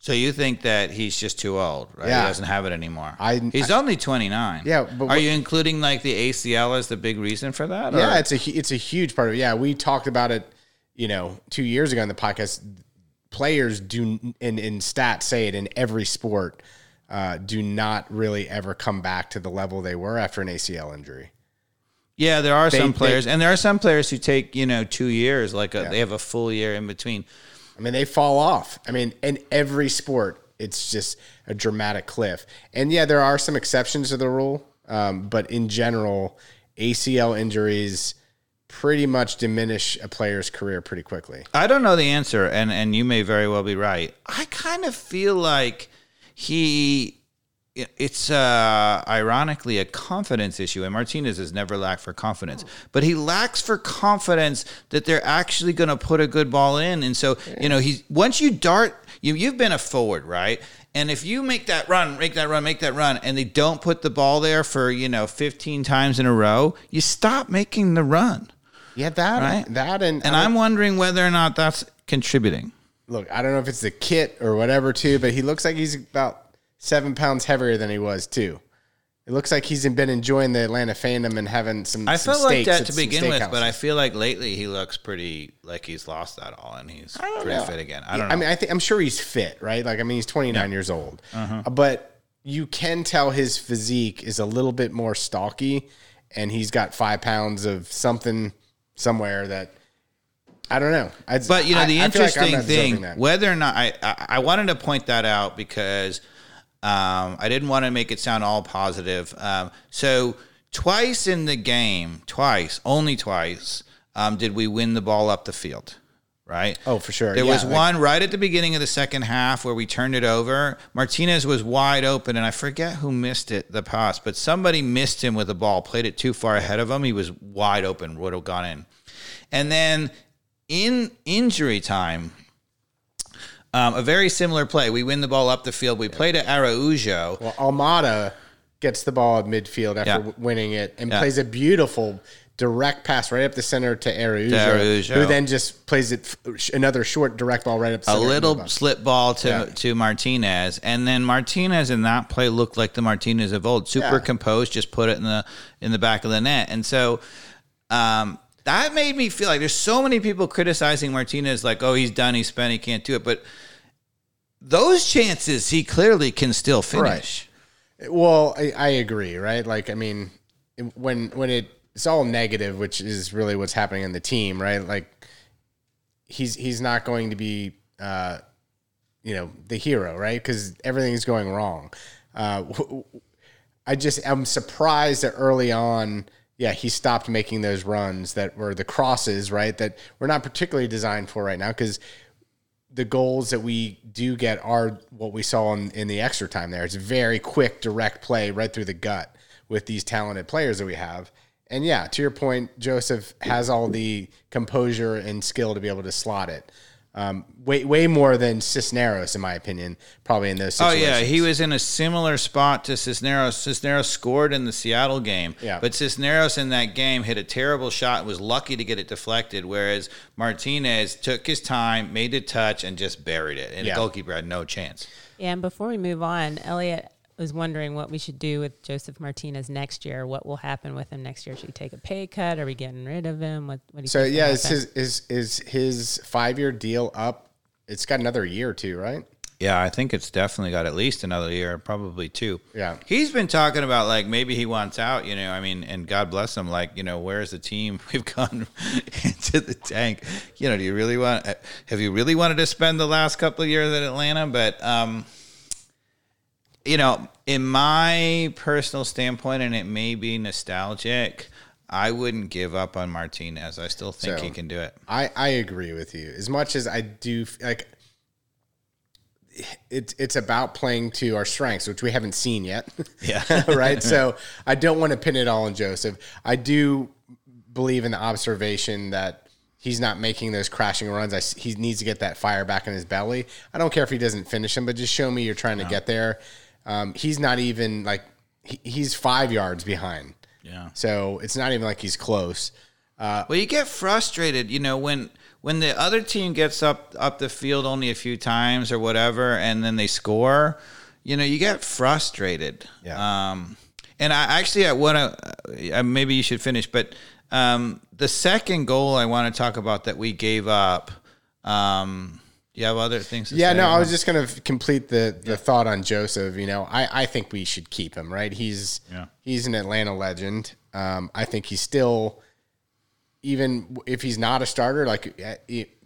So you think that he's just too old, right? Yeah. He doesn't have it anymore. I- he's only 29. Yeah, but are what- you including like the ACL as the big reason for that? or- Yeah, it's a it's a huge part of it. Yeah, we talked about it, you know, two years ago in the podcast. Players do in in stats say it in every sport uh, do not really ever come back to the level they were after an ACL injury. Yeah, there are some they- players, and there are some players who take you know two years, like a, they have a full year in between. I mean, they fall off. I mean, in every sport, it's just a dramatic cliff. And yeah, there are some exceptions to the rule, um, but in general, ACL injuries pretty much diminish a player's career pretty quickly. I don't know the answer, and and you may very well be right. I kind of feel like he. It's uh, ironically a confidence issue, and Martinez has never lacked for confidence, but he lacks for confidence that they're actually going to put a good ball in. And so, you know, he's once you dart, you you've been a forward, right? And if you make that run, make that run, make that run, and they don't put the ball there for you know 15 times in a row, you stop making the run. Yeah, that Right. that and And I I'm wondering whether or not that's contributing. Look, I don't know if it's the kit or whatever too, but he looks like he's about seven pounds heavier than he was too. It looks like he's been enjoying the Atlanta fandom and having some. I some felt like that to begin with, but I feel like lately he looks pretty like he's lost that all and he's pretty know. fit again. I don't know. I mean, I think I'm sure he's fit, right? Like, I mean, he's 29 years old, Uh-huh. Uh, but you can tell his physique is a little bit more stocky, and he's got five pounds of something somewhere that I don't know. I, but you know, the I feel like I'm interesting thing, whether or not I, I, I wanted to point that out because um, I didn't want to make it sound all positive. Um, so twice in the game, twice, only twice, um, did we win the ball up the field. Right. Oh, for sure. There Yeah, was like- one right at the beginning of the second half where we turned it over. Martinez was wide open, and I forget who missed it, the pass, but somebody missed him with the ball, played it too far ahead of him. He was wide open, would have gone in. And then in injury time, um, a very similar play. We win the ball up the field. We play to Araujo. Well, Almada gets the ball at midfield after Yeah. winning it and Yeah. plays a beautiful direct pass right up the center to Araujo, Araujo. who then just plays it another short direct ball right up the a little slip ball to, Yeah. to Martinez, and then Martinez in that play looked like the Martinez of old, super composed, just put it in the in the back of the net, and so um, that made me feel like there's so many people criticizing Martinez, like, oh, he's done, he's spent, he can't do it, but those chances he clearly can still finish. Well, I, I agree, right? Like, I mean, when when it it's all negative, which is really what's happening in the team, right? Like, he's he's not going to be, uh, you know, the hero, right? Because everything's going wrong. Uh, I just I'm surprised that early on, yeah, he stopped making those runs that were the crosses, right? That we're not particularly designed for right now because the goals that we do get are what we saw in, in the extra time there. It's very quick, direct play right through the gut with these talented players that we have. And yeah, to your point, Josef has all the composure and skill to be able to slot it. Um, way way more than Cisneros, in my opinion, probably in those Oh situations. yeah, he was in a similar spot to Cisneros. Cisneros scored in the Seattle game, Yeah. but Cisneros in that game hit a terrible shot and was lucky to get it deflected. Whereas Martinez took his time, made the touch, and just buried it, and Yeah. the goalkeeper had no chance. Yeah, and before we move on, Elliot was wondering what we should do with Josef Martinez next year. What will happen with him next year? Should he take a pay cut? Are we getting rid of him? What, what do you So think yeah, is his is is his five year deal up? It's got another year or two, right? Yeah, I think it's definitely got at least another year, probably two. Yeah. He's been talking about like maybe he wants out, you know. I mean, and God bless him. Like, you know, where's the team? We've gone into the tank. You know, do you really want? Have you really wanted to spend the last couple of years at Atlanta? But um, you know, in my personal standpoint, and it may be nostalgic, I wouldn't give up on Martinez. I still think So- he can do it. I, I agree with you. As much as I do like it's it's about playing to our strengths, which we haven't seen yet. Yeah. right. So I don't want to pin it all on Josef. I do believe in the observation that he's not making those crashing runs. I he needs to get that fire back in his belly. I don't care if he doesn't finish them, but just show me you're trying to get there. Um, he's not even like he, he's five yards behind. Yeah. So it's not even like he's close. Well, you get frustrated, you know, when when the other team gets up up the field only a few times or whatever, and then they score. You know, you get frustrated. Yeah. Um, and I actually I want to uh, maybe you should finish, but um, the second goal I want to talk about that we gave up. Um, you have other things? To Yeah, say no, I was just going to complete the the thought on Josef. You know, I, I think we should keep him. Right, he's Yeah. he's an Atlanta legend. Um, I think he's still, even if he's not a starter, like uh,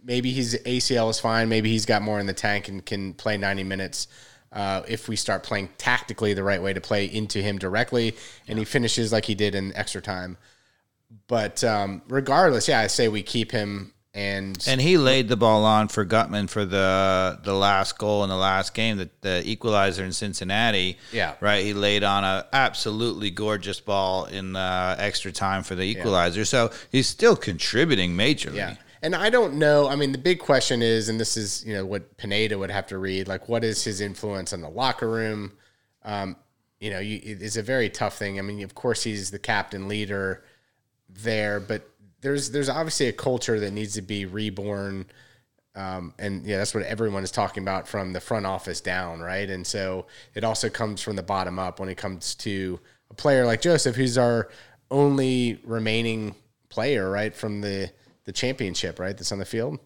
maybe his ACL is fine. Maybe he's got more in the tank and can play ninety minutes. Uh, if we start playing tactically the right way to play into him directly, and he finishes like he did in extra time. But um, regardless, yeah, I say we keep him. And, And he laid the ball on for Gutman for the the last goal in the last game, the, the equalizer in Cincinnati. Yeah. right. He laid on a absolutely gorgeous ball in the extra time for the equalizer. So he's still contributing majorly. Yeah. And I don't know. I mean, the big question is, and this is, you know, what Pineda would have to read, like, what is his influence on the locker room? Um, you know, you, it's a very tough thing. I mean, of course, he's the captain leader there, but there's there's obviously a culture that needs to be reborn. Um, and yeah, that's what everyone is talking about from the front office down, right? And so it also comes from the bottom up when it comes to a player like Josef, who's our only remaining player, right, from the the championship, right, that's on the field.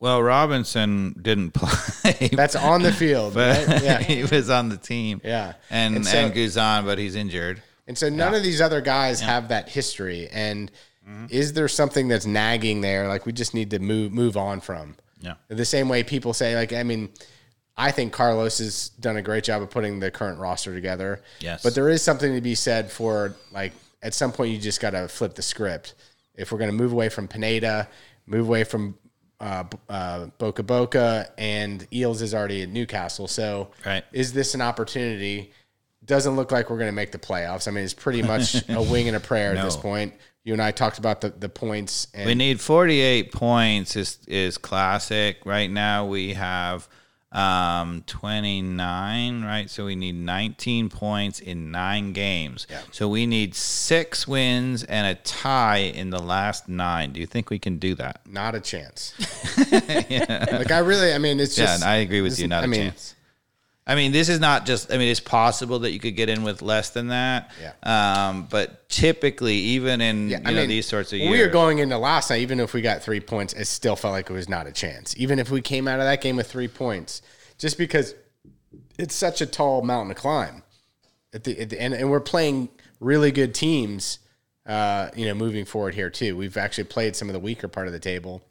Well, Robinson didn't play. That's on the field, but right? Yeah. he was on the team. Yeah. and And and, Guzan, but he's injured. And so none of these other guys have that history. And is there something that's nagging there? Like we just need to move move on from. Yeah. The same way people say, like, I mean, I think Carlos has done a great job of putting the current roster together. Yes. But there is something to be said for like at some point you just got to flip the script. If we're going to move away from Pineda, move away from uh, uh, Boca Boca, and Eales is already at Newcastle. So Right. is this an opportunity? Doesn't look like we're going to make the playoffs. I mean, it's pretty much a wing and a prayer at this point. You and I talked about the, the points. And We need 48 points is is classic. Right now we have um 29, right? So we need 19 points in 9 games. Yeah. So we need 6 wins and a tie in the last 9. Do you think we can do that? not a chance. Like I really, I mean, it's Yeah, just. and I agree with you. Not I a mean, chance. I mean, this is not just. I mean, it's possible that you could get in with less than that. Yeah. Um, but typically, even in Yeah, you I know mean, these sorts of years, we were going into last night. Even if we got three points, it still felt like it was not a chance. Even if we came out of that game with three points, just because it's such a tall mountain to climb. At the, at the end, and we're playing really good teams. Uh, you know, moving forward here too, we've actually played some of the weaker part of the table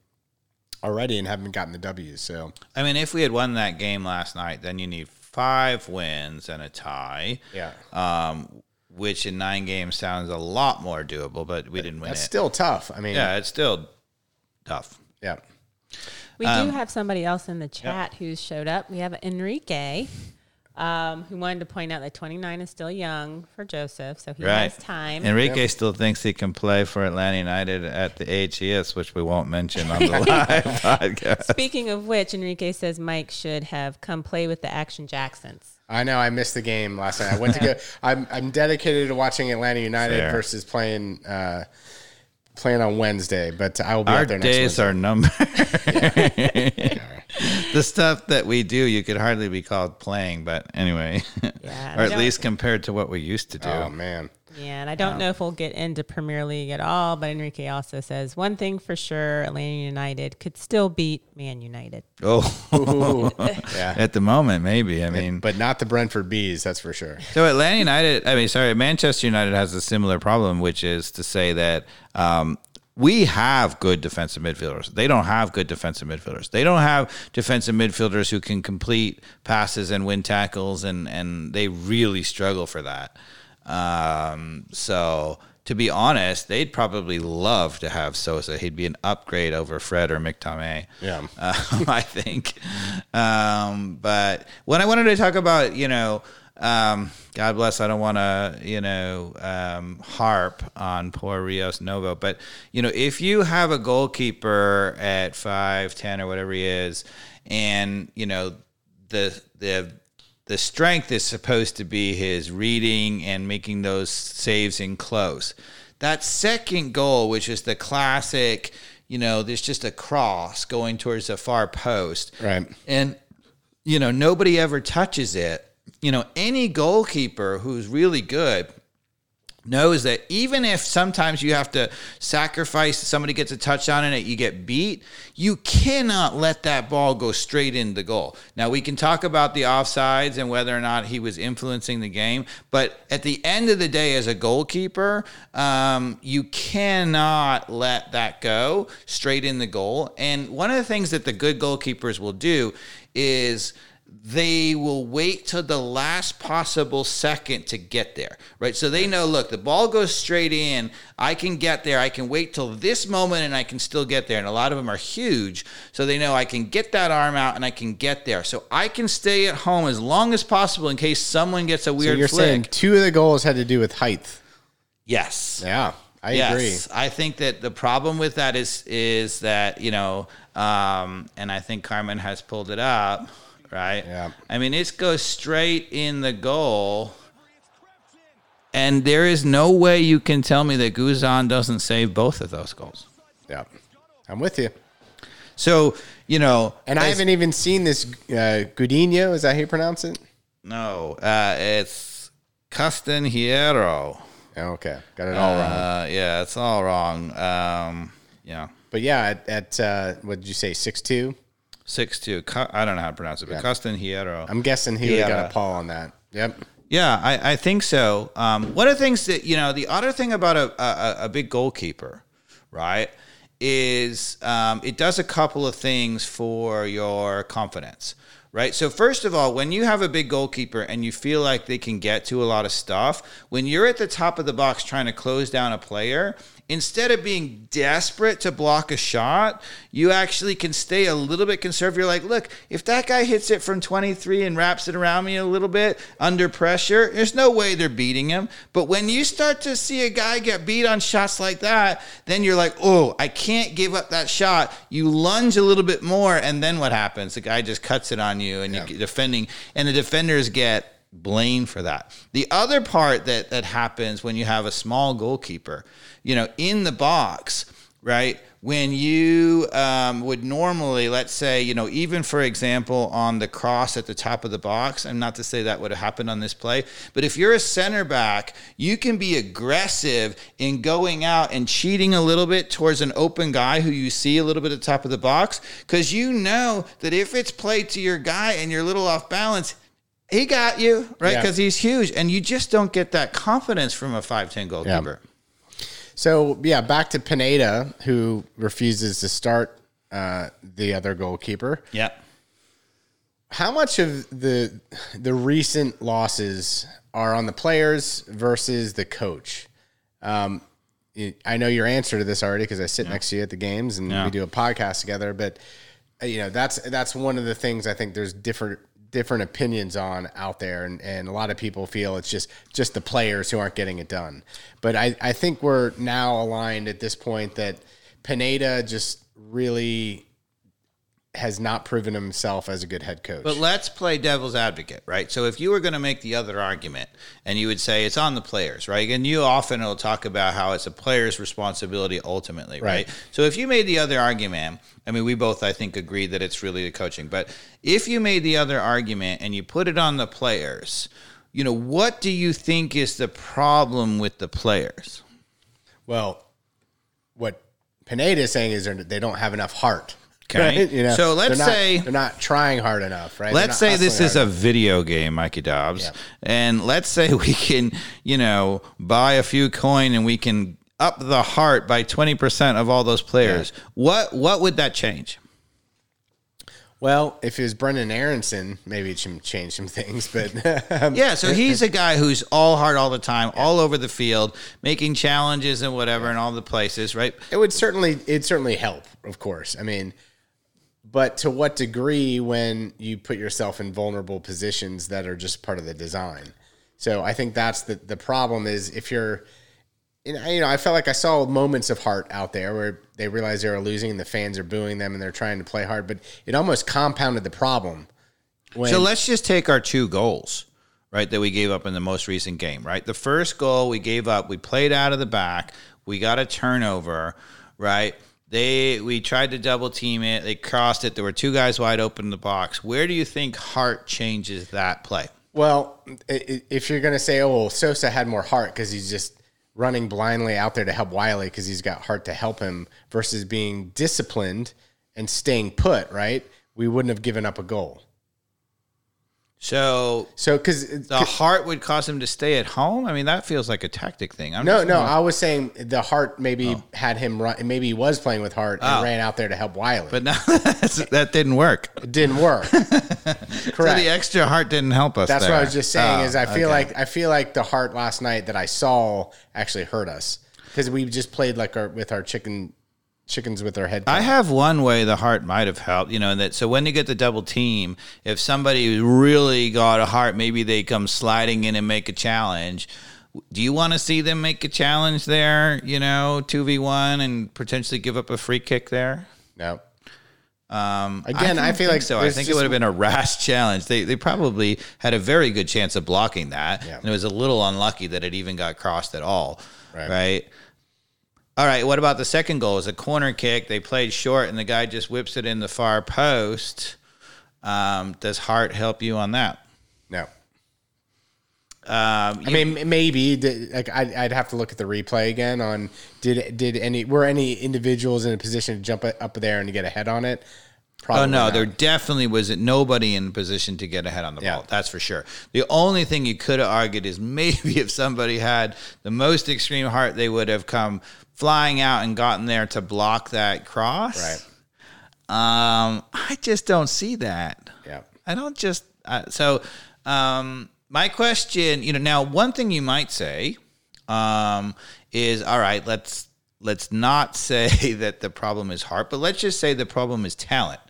already and haven't gotten the W's. So I mean, if we had won that game last night, then you need five wins and a tie. yeah, Um, which in nine games sounds a lot more doable, but we didn't win that's it. still tough. I mean, yeah, it's still tough. yeah. We do have somebody else in the chat who's showed up. We have Enrique, um, who wanted to point out that 29 is still young for Joseph, so he Right. has time. Enrique still thinks he can play for Atlanta United at the age he is, which we won't mention on the live podcast. Speaking of which, Enrique says Mike should have come play with the Action Jacksons. I know I missed the game last night. I went to go. I'm I'm dedicated to watching Atlanta United Fair. versus playing uh, playing on Wednesday, but I will be Our out there next days Wednesday. are numbered. the stuff that we do, you could hardly be called playing, but anyway, Yeah, or at least compared to what we used to do. Oh man, Yeah, and I don't know if we'll get into Premier League at all, but Enrique also says one thing for sure Atlanta United could still beat Man United. Oh, yeah, at the moment, maybe. I mean, but not the Brentford Bees, that's for sure. So Atlanta United, I mean, sorry, Manchester United has a similar problem, which is to say that um, we have good defensive midfielders. They don't have good defensive midfielders. They don't have defensive midfielders who can complete passes and win tackles, and and they really struggle for that. Um, so to be honest, they'd probably love to have Sosa. He'd be an upgrade over Fred or McTominay. Yeah. Um, I think. Um, but when I wanted to talk about, you know, um, God bless, I don't want to, you know, um, harp on poor Rios Novo, but, you know, if you have a goalkeeper at five ten or whatever he is, and, you know, the, the, the strength is supposed to be his reading and making those saves in close. That second goal, which is the classic, you know, there's just a cross going towards the far post. Right. And, you know, nobody ever touches it. You know, any goalkeeper who's really good knows that even if sometimes you have to sacrifice somebody gets a touchdown in it you get beat you cannot let that ball go straight into the goal. Now we can talk about the offsides and whether or not he was influencing the game but at the end of the day as a goalkeeper um, you cannot let that go straight in the goal. And one of the things that the good goalkeepers will do is they will wait till the last possible second to get there, right? So they know, look, the ball goes straight in. I can get there. I can wait till this moment and I can still get there. And a lot of them are huge. So they know I can get that arm out and I can get there. So I can stay at home as long as possible in case someone gets a So weird you're flick. saying two of the goals had to do with height. yes. Yeah, I yes, agree. I think that the problem with that is is that you know, um, and I think Carmen has pulled it up, right? Yeah. I mean, it goes straight in the goal, and there is no way you can tell me that Guzan doesn't save both of those goals. Yeah, I'm with you. So you know, And I haven't even seen this uh, Gudinho. Is that how you pronounce it? no, uh, it's Castanheira. Oh, okay, got it all wrong. Uh, yeah, it's all wrong. Um, yeah. But yeah, at, at uh, what did you say, six two? Six two. I don't know how to pronounce it, but Castanheira. I'm guessing he got a Paul on that. Yep. Yeah, I, I think so. Um, one of the things that you know, the other thing about a a, a big goalkeeper, right, is um, it does a couple of things for your confidence, right? So first of all, when you have a big goalkeeper and you feel like they can get to a lot of stuff, when you're at the top of the box trying to close down a player, instead of being desperate to block a shot, you actually can stay a little bit conservative. You're like, look, if that guy hits it from 23 and wraps it around me a little bit under pressure, there's no way they're beating him. But when you start to see a guy get beat on shots like that, then you're like, oh, I can't give up that shot. You lunge a little bit more, and then what happens? The guy just cuts it on you, and you're defending, and the defenders get blamed for that. The other part that that happens when you have a small goalkeeper, you know, in the box, right? When you um, would normally, let's say, you know, even for example, on the cross at the top of the box, and not to say that would have happened on this play, but if you're a center back, you can be aggressive in going out and cheating a little bit towards an open guy who you see a little bit at the top of the box, because you know that if it's played to your guy and you're a little off balance, he got you, right? Yeah. Because he's huge. And you just don't get that confidence from a 5'10 goalkeeper. So yeah, back to Pineda, who refuses to start uh, the other goalkeeper. Yeah. How much of the the recent losses are on the players versus the coach? Um, I know your answer to this already because I sit next to you at the games and Yeah. we do a podcast together. But you know that's that's one of the things I think there's different different opinions on out there and, and a lot of people feel it's just just the players who aren't getting it done. But I, I think we're now aligned at this point that Pineda just really has not proven himself as a good head coach. But let's play devil's advocate, right? So if you were going to make the other argument and you would say it's on the players, right? And you often will talk about how it's a player's responsibility ultimately, right? Right. So if you made the other argument, I mean, we both, I think, agree that it's really the coaching. But if you made the other argument and you put it on the players, you know, what do you think is the problem with the players? well, what Pineda is saying is they don't have enough heart. Okay. You know, So let's they're not- say- they're not trying hard enough, right? Let's say this is hard a video game, Mikey Dobbs, Yeah. and let's say we can, you know, buy a few coin and we can up the heart by twenty percent of all those players. What what would that change? Well, if it was Brenden Aaronson, maybe it should change some things. But um, Yeah, so he's a guy who's all heart all the time, all over the field, making challenges and whatever in all the places, right? it would certainly it certainly help, of course. I mean, but to what degree when you put yourself in vulnerable positions that are just part of the design? So I think that's the the problem is if you're you know, you know, I felt like I saw moments of heart out there where they realized they were losing and the fans are booing them and they're trying to play hard, but it almost compounded the problem. When, So let's just take our two goals, right, that we gave up in the most recent game, right? The first goal we gave up, we played out of the back, we got a turnover, right? They we tried to double team it, they crossed it, there were two guys wide open in the box. Where do you think heart changes that play? Well, if you're going to say, oh, well, Sosa had more heart because he's just running blindly out there to help Wiley because he's got heart to help him versus being disciplined and staying put, right? We wouldn't have given up a goal. So So, because the heart would cause him to stay at home. I mean, that feels like a tactic thing. I'm no, no, I was saying the heart maybe oh. had him run, maybe he was playing with heart and Oh. ran out there to help Wiley. but no, that didn't work. it didn't work. So the extra heart didn't help us. That's what. I was just saying. Oh, is I oh, feel okay. like I feel like the heart last night that I saw actually hurt us because we just played like our with our chicken chickens with their head. I have one way the heart might have helped, you know, that so when you get the double team, if somebody really got a heart, maybe they come sliding in and make a challenge. Do you want to see them make a challenge there, you know, 2v1 and potentially give up a free kick there? no. Um, Again, I don't feel like so. I think it would have been a rash challenge. They they probably had a very good chance of blocking that, Yeah. and it was a little unlucky that it even got crossed at all. Right. right? All right. What about the second goal? It was a corner kick. They played short, and the guy just whips it in the far post. Um, does heart help you on that? No. Um, I mean, maybe did- like I'd, I'd have to look at the replay again on did did any were any individuals in a position to jump up there and to get ahead on it? Probably Oh no, not. there definitely was nobody in position to get ahead on the Yeah. ball. That's for sure. The only thing you could have argued is maybe if somebody had the most extreme heart, they would have come flying out and gotten there to block that cross. right. Um, I just don't see that. Yeah. I don't just uh, so. Um, my question, you know, now one thing you might say um, is, all right, let's let's not say that the problem is heart, but let's just say the problem is talent,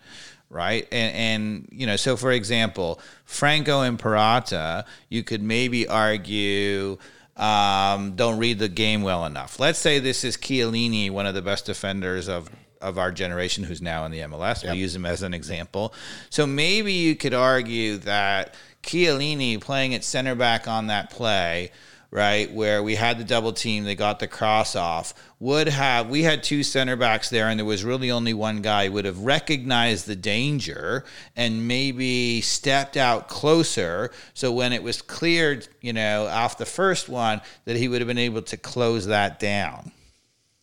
right? And and you know, so for example, Franco and Purata, you could maybe argue. Um, don't read the game well enough. Let's say this is Chiellini, one of the best defenders of of our generation, who's now in the MLS. We'll use him as an example. So maybe you could argue that Chiellini playing at center back on that play, right, where we had the double team, they got the cross off, would have we had two center backs there, and there was really only one guy would have recognized the danger and maybe stepped out closer. So when it was cleared, you know, off the first one, that he would have been able to close that down.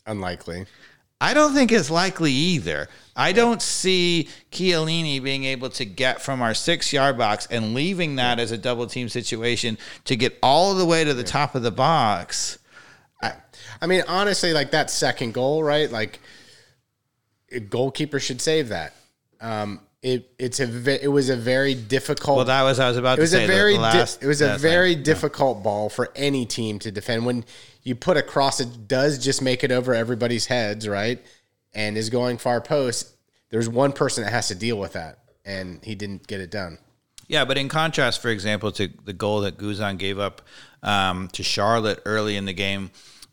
Unlikely. I don't think it's likely either. I don't see Chiellini being able to get from our six yard box and leaving that as a double team situation to get all the way to the top of the box. I mean, honestly, like that second goal, right? Like, a goalkeeper should save that. Um, it it's a it was a very difficult. Well, that was I was about it was a very di- last, it was a very difficult ball for any team to defend. When you put a cross, it does just make it over everybody's heads, right? And is going far post. there's one person that has to deal with that, and he didn't get it done. Yeah, but in contrast, for example, to the goal that Guzan gave up um, to Charlotte early in the game,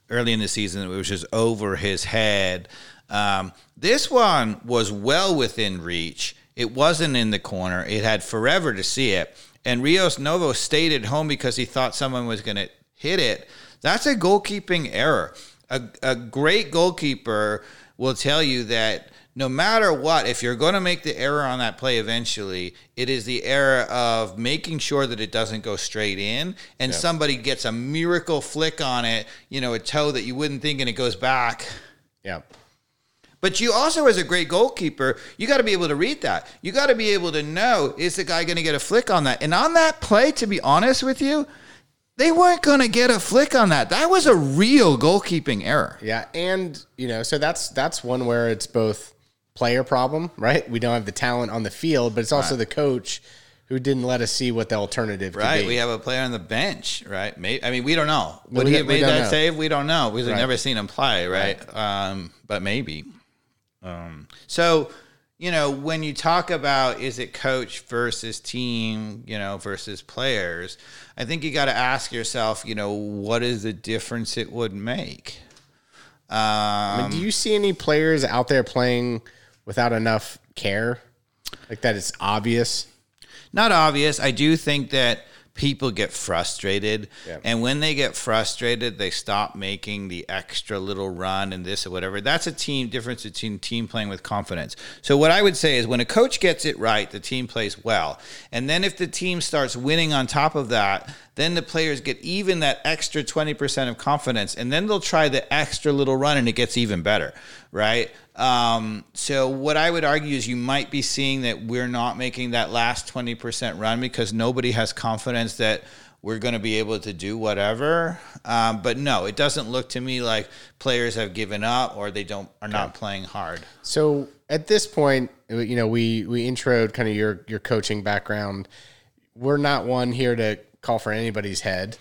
early in the season, which was just over his head. Um, this one was well within reach. It wasn't in the corner. It had forever to see it. And Rios Novo stayed at home because he thought someone was going to hit it. That's a goalkeeping error. A, a great goalkeeper will tell you that no matter what, if you're going to make the error on that play eventually, it is the error of making sure that it doesn't go straight in and somebody gets a miracle flick on it, you know, a toe that you wouldn't think and it goes back. Yeah. But you also, as a great goalkeeper, you got to be able to read that. You got to be able to know is the guy going to get a flick on that? And on that play, to be honest with you, they weren't going to get a flick on that. That was a real goalkeeping error. Yeah, and you know, so that's that's one where it's both player problem, right? We don't have the talent on the field, but it's also the coach who didn't let us see what the alternative could Right, be. we have a player on the bench, right? Maybe, I mean, we don't know. Would we he have made that know. save? We don't know. We've Right. never seen him play, right? Um, but maybe. Um, so, you know, when you talk about is it coach versus team, you know, versus players, I think you got to ask yourself, you know, what is the difference it would make? Um, I mean, do you see any players out there playing without enough care? Like that it's obvious. not obvious. I do think that people get frustrated, Yeah. and when they get frustrated, they stop making the extra little run and this or whatever. That's a team difference between team playing with confidence. So what I would say is when a coach gets it right, the team plays well, and then if the team starts winning on top of that, then the players get even that extra 20% of confidence and then they'll try the extra little run and it gets even better right? Um, so what i would argue is you might be seeing that we're not making that last 20% run because nobody has confidence that we're going to be able to do whatever. Um, but no it doesn't look to me like players have given up or they don't are not playing hard. So at this point, you know, we we introed kind of your your coaching background. We're not one here to call for anybody's head,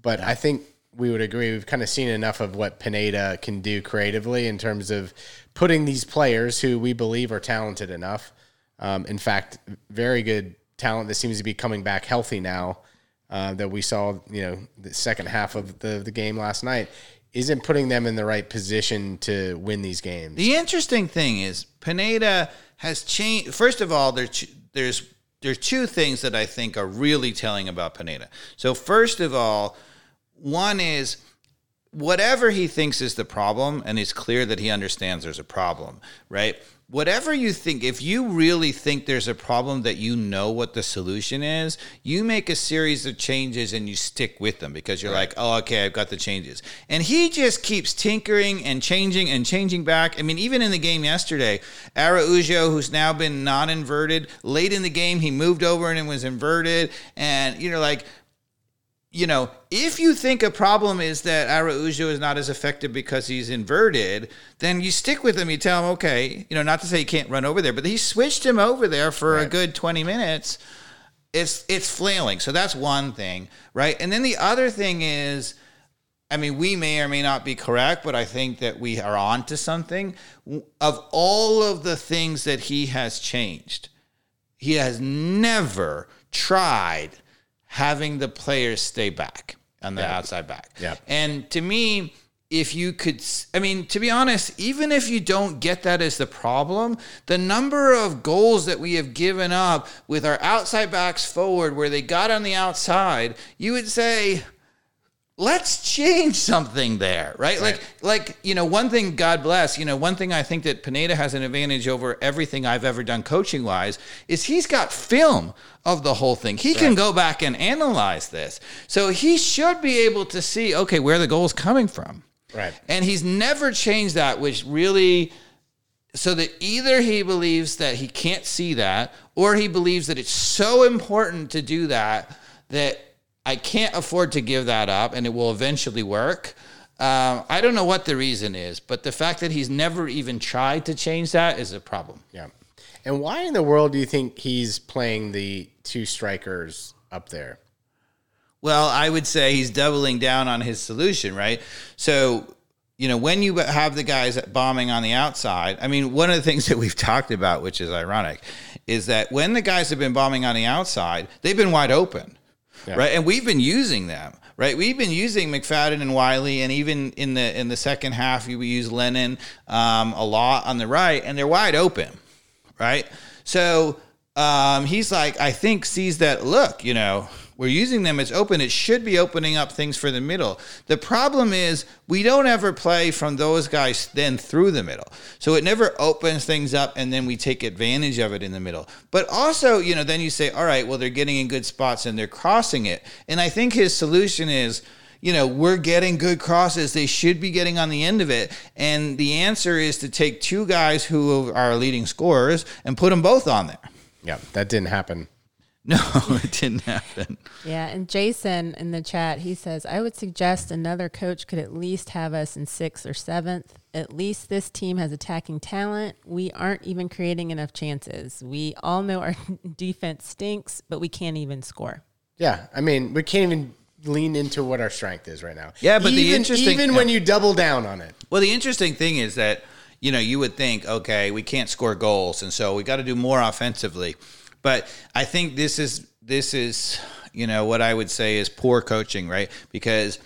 but I think we would agree we've kind of seen enough of what Pineda can do creatively in terms of putting these players who we believe are talented enough. Um, in fact, very good talent that seems to be coming back healthy now. Uh, that we saw, you know, the second half of the the game last night, isn't putting them in the right position to win these games. The interesting thing is Pineda has changed. First of all, there's there's there's two things that I think are really telling about Pineda. So first of all, one is whatever he thinks is the problem, and it's clear that he understands there's a problem, right? Whatever you think, if you really think there's a problem that you know what the solution is, you make a series of changes and you stick with them because you're like, oh, okay, I've got the changes. And he just keeps tinkering and changing and changing back. I mean, even in the game yesterday, Araujo, who's now been non inverted, late in the game, he moved over and it was inverted. And you know, like, you know, if you think a problem is that Araujo is not as effective because he's inverted, then you stick with him. You tell him, okay, you know, not to say he can't run over there, but he switched him over there for a good 20 minutes. It's it's flailing. So that's one thing, right? And then the other thing is, I mean, we may or may not be correct, but I think that we are on to something. Of all of the things that he has changed, he has never tried having the players stay back on the outside back. Yeah. And to me, if you could, I mean, to be honest, even if you don't get that as the problem, the number of goals that we have given up with our outside backs forward where they got on the outside, you would say, let's change something there, right? Like, like you know, one thing, God bless, you know, one thing I think that Pineda has an advantage over everything I've ever done coaching wise is he's got film of the whole thing. He can go back and analyze this, so he should be able to see, okay, where the goal's coming from, Right. and he's never changed that, which really. So that either he believes that he can't see that, or he believes that it's so important to do that that I can't afford to give that up and it will eventually work. Um, I don't know what the reason is, but the fact that he's never even tried to change that is a problem. Yeah. And why in the world do you think he's playing the two strikers up there? Well, I would say he's doubling down on his solution, right? So, you know, when you have the guys bombing on the outside, I mean, one of the things that we've talked about, which is ironic, is that when the guys have been bombing on the outside, they've been wide open, yeah. right? And we've been using them, right? We've been using McFadden and Wiley, and even in the in the second half, we use Lennon um, a lot on the right, and they're wide open, right? So um, he's like, I think sees that look, you know, we're using them it's open. It should be opening up things for the middle. The problem is we don't ever play from those guys then through the middle. So it never opens things up and then we take advantage of it in the middle. But also, you know, then you say, all right, well, they're getting in good spots and they're crossing it. And I think his solution is, you know, we're getting good crosses. They should be getting on the end of it. And the answer is to take two guys who are leading scorers and put them both on there. Yeah, that didn't happen. No, it didn't happen. Yeah, and Jason in the chat, he says, I would suggest another coach could at least have us in sixth or seventh. At least this team has attacking talent. We aren't even creating enough chances. We all know our defense stinks, but we can't even score. Yeah, I mean, we can't even lean into what our strength is right now. Yeah, but even, the interesting even when you double down on it. Well, the interesting thing is that you know you would think, okay, we can't score goals, and so we got to do more offensively. But I think this is this is you know what I would say is poor coaching, right? Because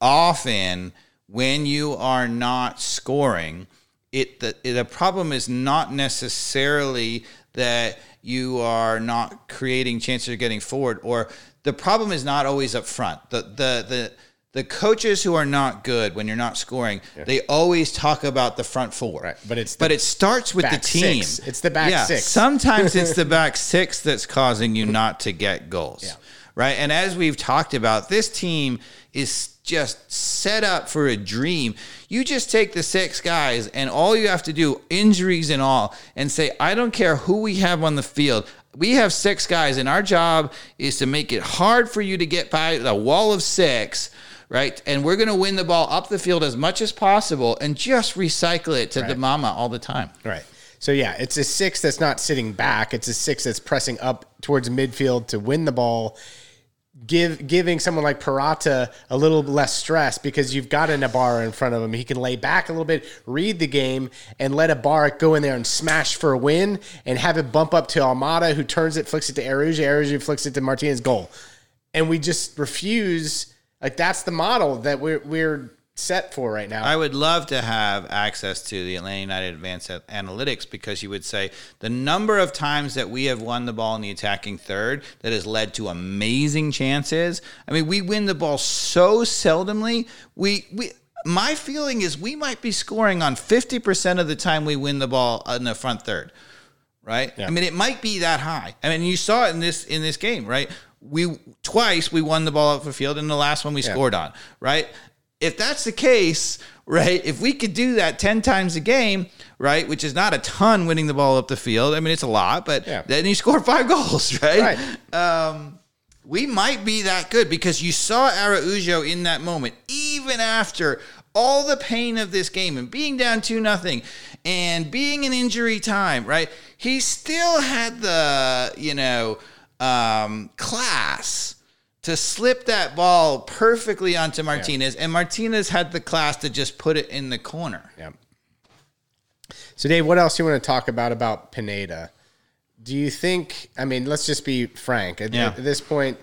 often when you are not scoring, it the the problem is not necessarily that you are not creating chances of getting forward or the problem is not always up front. The the the the coaches who are not good when you're not scoring, yeah. they always talk about the front four. Right. But it's but it starts with the team. Six. It's the back yeah. six. Sometimes it's the back six that's causing you not to get goals. Yeah. Right. And as we've talked about, this team is just set up for a dream. You just take the six guys and all you have to do, injuries and all, and say, I don't care who we have on the field. We have six guys, and our job is to make it hard for you to get by the wall of six right? And we're going to win the ball up the field as much as possible and just recycle it to right. the mama all the time. Right. So yeah, it's a six that's not sitting back. It's a six that's pressing up towards midfield to win the ball. Give giving someone like Purata a little less stress because you've got an Ibarra in front of him. He can lay back a little bit, read the game, and let Ibarra go in there and smash for a win, and have it bump up to Almada, who turns it, flicks it to Araujo, Araujo flicks it to Martinez, goal. And we just refuse like that's the model that we're we're set for right now. I would love to have access to the Atlanta United Advanced Analytics because you would say the number of times that we have won the ball in the attacking third that has led to amazing chances. I mean, we win the ball so seldomly. We we my feeling is we might be scoring on 50% of the time we win the ball in the front third. Right? Yeah. I mean, it might be that high. I mean, you saw it in this in this game, right? We twice we won the ball up the field, and the last one we yeah. scored on. Right? If that's the case, right? If we could do that ten times a game, right, which is not a ton, winning the ball up the field. I mean, it's a lot, but yeah. then you score five goals, right? right. Um, we might be that good because you saw Araujo in that moment, even after all the pain of this game and being down two nothing and being in injury time, right? He still had the, you know, um, class to slip that ball perfectly onto Martinez, yeah. and Martinez had the class to just put it in the corner. Yep. So, Dave, what else do you want to talk about about Pineda? Do you think? I mean, let's just be frank. At, yeah. at this point,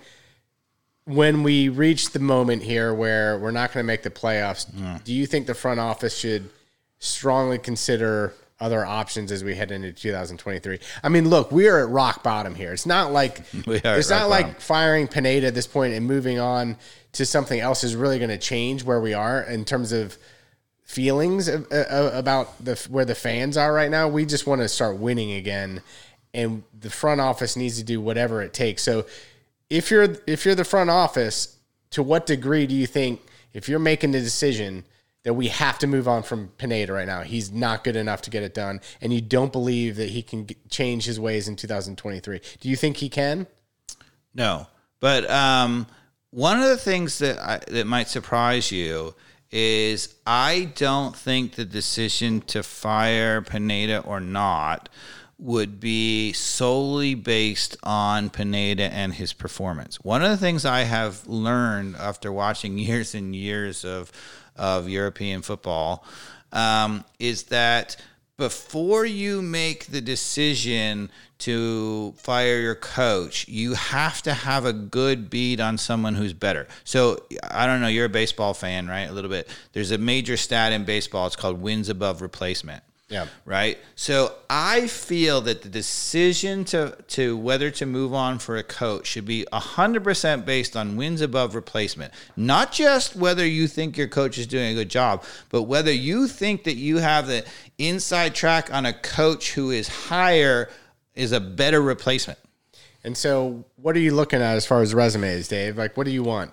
when we reach the moment here where we're not going to make the playoffs, do you think the front office should strongly consider other options as we head into 2023. I mean, look, we are at rock bottom here. It's not like it's not like firing Pineda at this point and moving on to something else is really going to change where we are in terms of feelings of, uh, about the where the fans are right now. We just want to start winning again, and the front office needs to do whatever it takes. So, if you're if you're the front office, to what degree do you think if you're making the decision? That we have to move on from Pineda right now. He's not good enough to get it done, and you don't believe that he can change his ways in 2023. Do you think he can? No, but um, one of the things that I, that might surprise you is I don't think the decision to fire Pineda or not would be solely based on Pineda and his performance. One of the things I have learned after watching years and years of of European football um, is that before you make the decision to fire your coach, you have to have a good bead on someone who's better. So I don't know, you're a baseball fan, right? A little bit. There's a major stat in baseball. It's called wins above replacement. Yeah. Right. So I feel that the decision to to whether to move on for a coach should be hundred percent based on wins above replacement. Not just whether you think your coach is doing a good job, but whether you think that you have the inside track on a coach who is higher is a better replacement. And so, what are you looking at as far as resumes, Dave? Like, what do you want?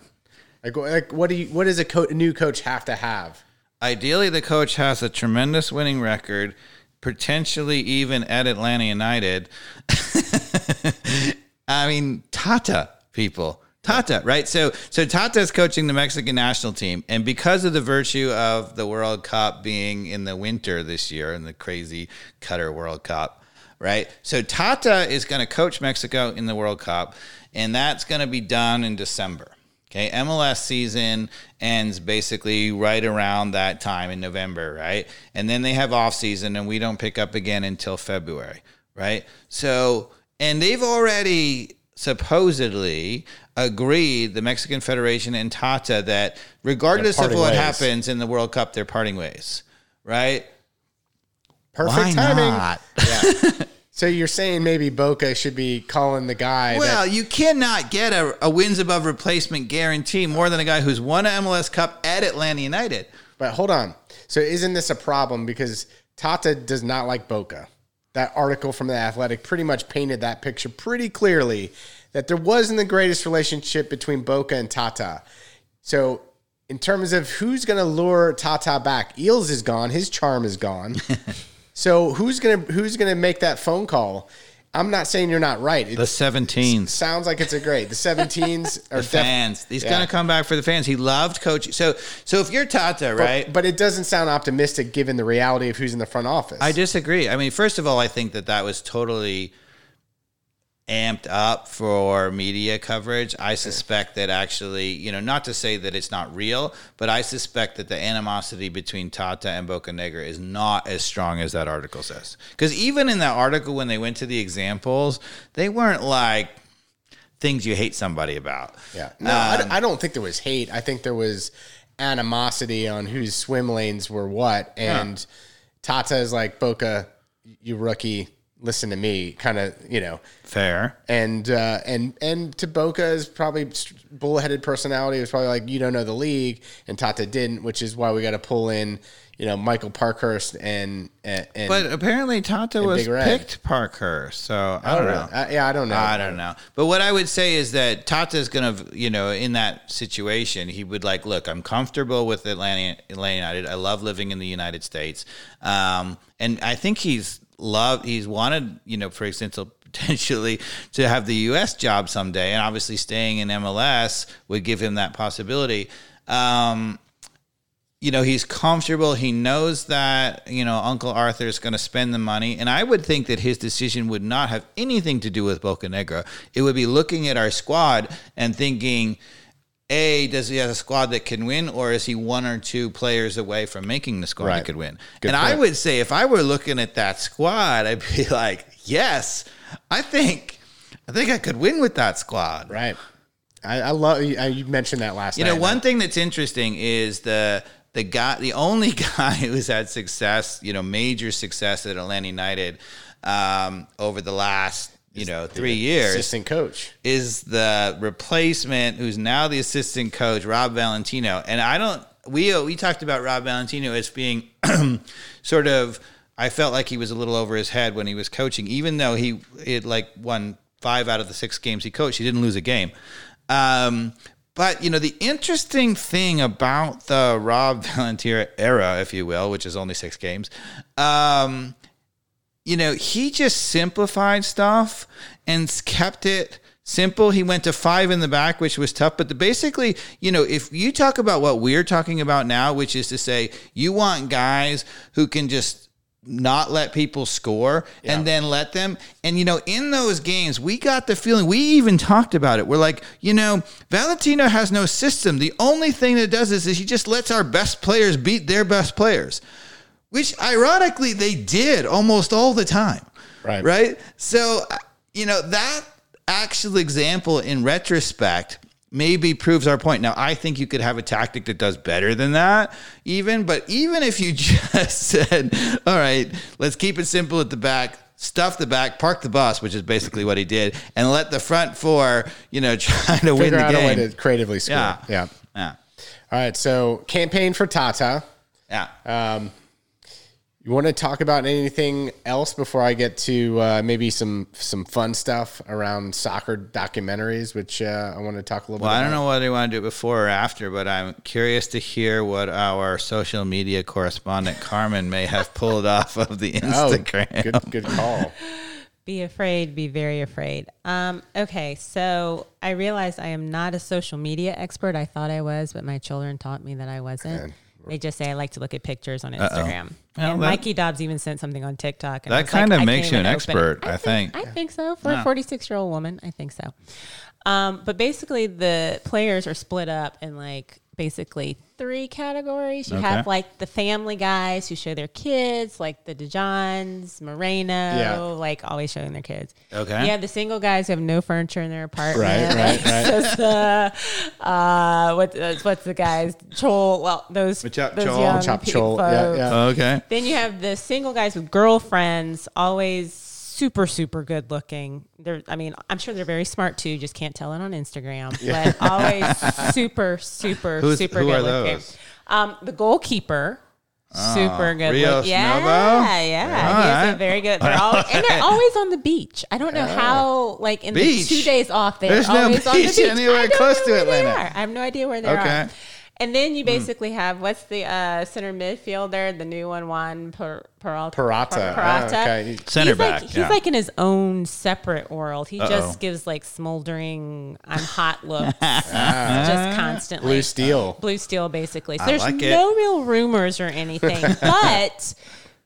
Like, like what do you? What does a co- new coach have to have? Ideally, the coach has a tremendous winning record, potentially even at Atlanta United. I mean, Tata people. Tata, right? So so Tata is coaching the Mexican national team, and because of the virtue of the World Cup being in the winter this year in the crazy Qatar World Cup, right? So Tata is going to coach Mexico in the World Cup, and that's going to be done in December. Okay, MLS season ends basically right around that time in November, right? And then they have off season, and we don't pick up again until February, right? So, and they've already supposedly agreed, the Mexican Federation and Tata, that regardless of what ways. happens in the World Cup, they're parting ways, right? Perfect Why timing. not? Yeah. So you're saying maybe Boca should be calling the guy Well, that you cannot get a, a wins above replacement guarantee more than a guy who's won an MLS Cup at Atlanta United. But hold on. So isn't this a problem because Tata does not like Boca? That article from the Athletic pretty much painted that picture pretty clearly that there wasn't the greatest relationship between Boca and Tata. So in terms of who's going to lure Tata back, Eales is gone, his charm is gone. so who's going to who's to make that phone call? I'm not saying you're not right. It The 17s. sounds like it's a great. The 17s are The def- fans. He's Yeah. going to come back for the fans. He loved coaching. So, so if you're Tata, right? But it doesn't sound optimistic given the reality of who's in the front office. I disagree. I mean, first of all, I think that that was totally amped up for media coverage. I suspect that actually, you know, not to say that it's not real, but I suspect that the animosity between Tata and Bocanegra is not as strong as that article says. Because even in that article, when they went to the examples, they weren't like things you hate somebody about. Yeah. No, I, um, I don't think there was hate. I think there was animosity on whose swim lanes were what. And Tata is like, Boca, you rookie, listen to me, kind of, you know. Fair. And uh, and and to Boca's probably bullheaded personality was probably like you don't know the league, and Tata didn't, which is why we got to pull in, you know, Michael Parkhurst and and, and But apparently Tata was picked Parkhurst. So I don't know. I, yeah, I don't know. I don't know. But what I would say is that Tata's going to, you know, in that situation, he would like, look, I'm comfortable with Atlanta, Atlanta United. I love living in the United States. Um, and I think he's loved, he's wanted, you know, for example, potentially to have the U.S. job someday. And obviously staying in MLS would give him that possibility. Um, you know he's comfortable he knows that you know uncle arthur is going to spend the money and i would think that his decision would not have anything to do with Bocanegra it would be looking at our squad and thinking a does he have a squad that can win or is he one or two players away from making the squad Right. that could win Good and i would say if i were looking at that squad i'd be like yes i think i think i could win with that squad Right. I, I love you you mentioned that last you night. know, one thing that's interesting is the the guy, the only guy who's had success, you know, major success at Atlanta United um, over the last, you know, three years assistant coach. is the replacement who's now the assistant coach, Rob Valentino. And I don't we we talked about Rob Valentino as being sort of I felt like he was a little over his head when he was coaching, even though he had like won five out of the six games he coached. He didn't lose a game. Um, but you know the interesting thing about the Rob Valentino era, if you will, which is only six games, um, you know, he just simplified stuff and kept it simple. He went to five in the back, which was tough. But the, basically, you know, if you talk about what we're talking about now, which is to say, you want guys who can just not let people score and then let them. And, you know, in those games, we got the feeling, we even talked about it. We're like, you know, Valentino has no system. The only thing that does this is he just lets our best players beat their best players, which ironically they did almost all the time. Right. Right. So, uh, you know, that actual example in retrospect maybe proves our point. Now, I think you could have a tactic that does better than that, even. But even if you just said, all right, let's keep it simple at the back, stuff the back, park the bus, which is basically what he did, and let the front four, you know, try to win the out a way game. to creatively score. Yeah. yeah. Yeah. All right. So campaign for Tata. Yeah. Um, you want to talk about anything else before I get to uh, maybe some some fun stuff around soccer documentaries, which uh, I want to talk a little Well, bit. I don't about. know whether you want to do it before or after, but I'm curious to hear what our social media correspondent Carmen may have pulled off of the Oh, Instagram. good, good call. Be afraid, be very afraid. Um, okay, so I realized I am not a social media expert. I thought I was, but my children taught me that I wasn't. They just say I like to look at pictures on Instagram. Well, and that- Mikey Dobbs even sent something on TikTok. And That kind of makes you an even open it. expert, I think. I think so. For a 46 year old woman, I think so. Um, but basically, the players are split up and like basically three categories. You have like the family guys who show their kids, like the DeJohns, Moreno, Yeah. like always showing their kids. Okay. You have the single guys who have no furniture in their apartment. Right, right, right. Just, uh, uh, what, uh, what's the guys? Chol. Well, those, What's up, those Chol? young Chop pe- Chol, yeah, yeah. Okay. Then you have the single guys with girlfriends, always super, super good looking. They're, I mean, I'm sure they're very smart too. Just can't tell it on Instagram, but always super, super, Who's- super who good looking. Um, the goalkeeper. Super good. Rios look. Yeah, yeah. All right. very good. They're all and they're always on the beach. I don't know how. Like in Beach? the two days off, they're There's no always on the beach beach. anywhere close to Atlanta. I have no idea where they Okay. are. And then you basically have what's the uh, center midfielder, the new one, Juan Per- Peralta. Purata. Per- Ah, okay. Center he's back, Like, he's yeah. like in his own separate world. He Uh-oh. just gives like smoldering, I'm hot looks, just constantly. Blue steel. Blue steel, basically. So I there's like it. no real rumors or anything, but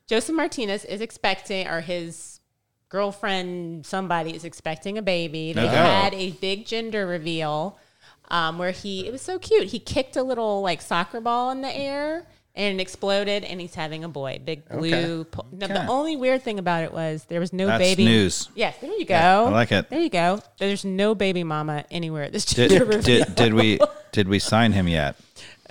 Josef Martinez is expecting, or his girlfriend, somebody is expecting a baby. They Okay. had a big gender reveal um, where he, it was so cute. He kicked a little like soccer ball in the air and it exploded, and he's having a boy. Big blue. po- No, Okay. the only weird thing about it was there was no That's baby. news. Yes, there you go. I like it. There you go. There's no baby mama anywhere at this Did, did, did we did we sign him yet?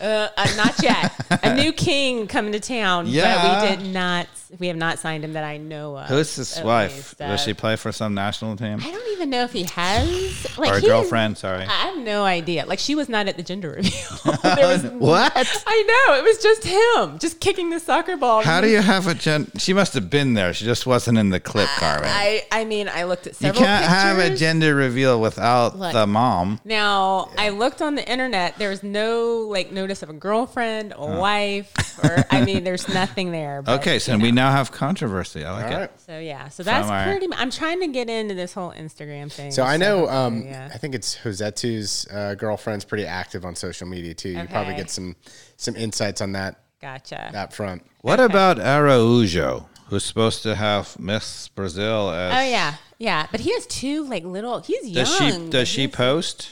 Uh, uh, not yet. a new king coming to town, Yeah. but we did not. We have not signed him that I know of. Who's his wife? Does Uh, she play for some national team? I don't even know if he has like Or a girlfriend? Sorry. I have no idea. Like she was not at the gender reveal. was, What? I know it was just him, just kicking the soccer ball. How do you have a gen? She must have been there. She just wasn't in the clip, Carmen. I I mean, I looked at several. you can't have a gender reveal without Look. the mom. Now I looked on the internet. There was no like notice of a girlfriend, a wife, or I mean, there's nothing there. But, Okay, so you we now have controversy. I like All it. right. So yeah, so that's our- pretty. mu- I'm trying to get into this whole Instagram thing. So I know. Um, yeah. I think it's Josetu's uh, girlfriend's pretty active on social media too. You probably get some some insights on that Gotcha. that front. What about Araujo, who's supposed to have Miss Brazil as? Oh yeah, yeah. But he has two like little. He's young. Does she does she he's- post?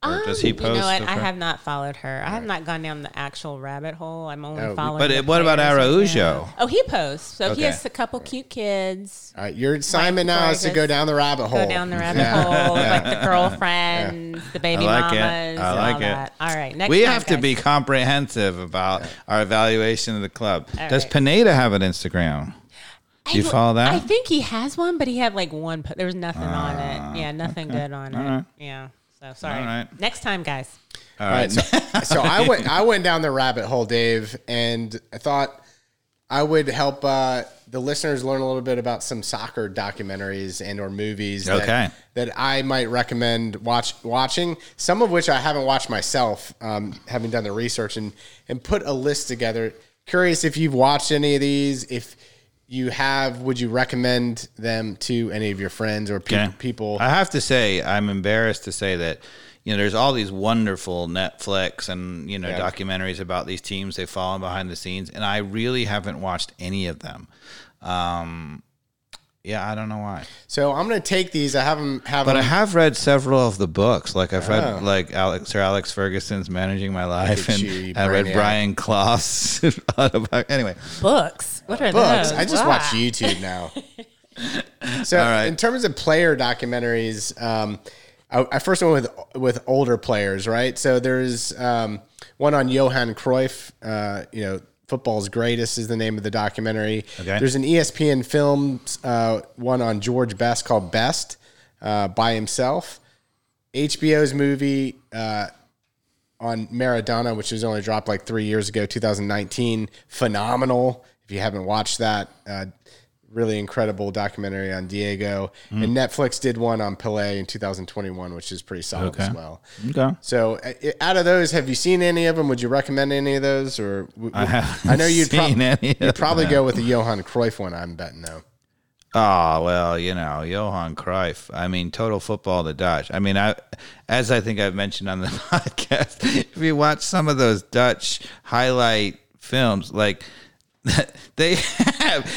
Or ah, does he post? You know what? of I have not followed her. I have not gone down the actual rabbit hole. I'm only Oh, following. but the it- what about players Araujo? now. Oh, he posts. So Okay. he has a couple cute kids. All right, your assignment before now is to go down the rabbit hole. Go down the rabbit Yeah. hole, like the girlfriends, the baby I like it. mamas, I and like all it. that. All right, next we time, have to guys. be comprehensive about our evaluation of the club. All Does right. Pineda have an Instagram? Do you I- follow that? I think he has one, but he had like one. Po- there was nothing on it. Ah, yeah, nothing good on it. right. Yeah. So sorry. All right. Next time, guys. All All right, so, so I went I went down the rabbit hole, Dave, and I thought I would help uh, the listeners learn a little bit about some soccer documentaries and or movies that, Okay. that I might recommend watch watching. Some of which I haven't watched myself, um, having done the research and and put a list together. Curious if you've watched any of these. If you have, would you recommend them to any of your friends or pe- Okay. people? I have to say, I'm embarrassed to say that, you know, there's all these wonderful Netflix and you know Yeah. documentaries about these teams they've fallen behind the scenes, and I really haven't watched any of them. Um, yeah, I don't know why. So I'm going to take these. I haven't have But I have read several of the books. Like I've Oh. read like Alex Sir Alex Ferguson's Managing My Life, and you, you I read brainiac. Brian Klaus. autobi- anyway, Books. What are books. those? I just Wow. watch YouTube now. so All right. in terms of player documentaries, um, I, I first went with with older players, right? So there's um, one on Johan Cruyff. Uh, you know, football's greatest is the name of the documentary. Okay. There's an ESPN films uh, one on George Best called Best uh, by himself. HBO's movie uh, on Maradona, which was only dropped like three years ago, 2019. Phenomenal. If you haven't watched that, uh, really incredible documentary on Diego. Mm. And Netflix did one on Pelé in 2021, which is pretty solid as well. okay. So, uh, out of those, have you seen any of them? Would you recommend any of those? Or w- I haven't I know you'd, prob- you'd probably them. go with the Johan Cruyff one. I'm betting though. Oh well, you know Johan Cruyff. I mean, total football, the Dutch. I mean, I as I think I've mentioned on the podcast, if you watch some of those Dutch highlight films, like they have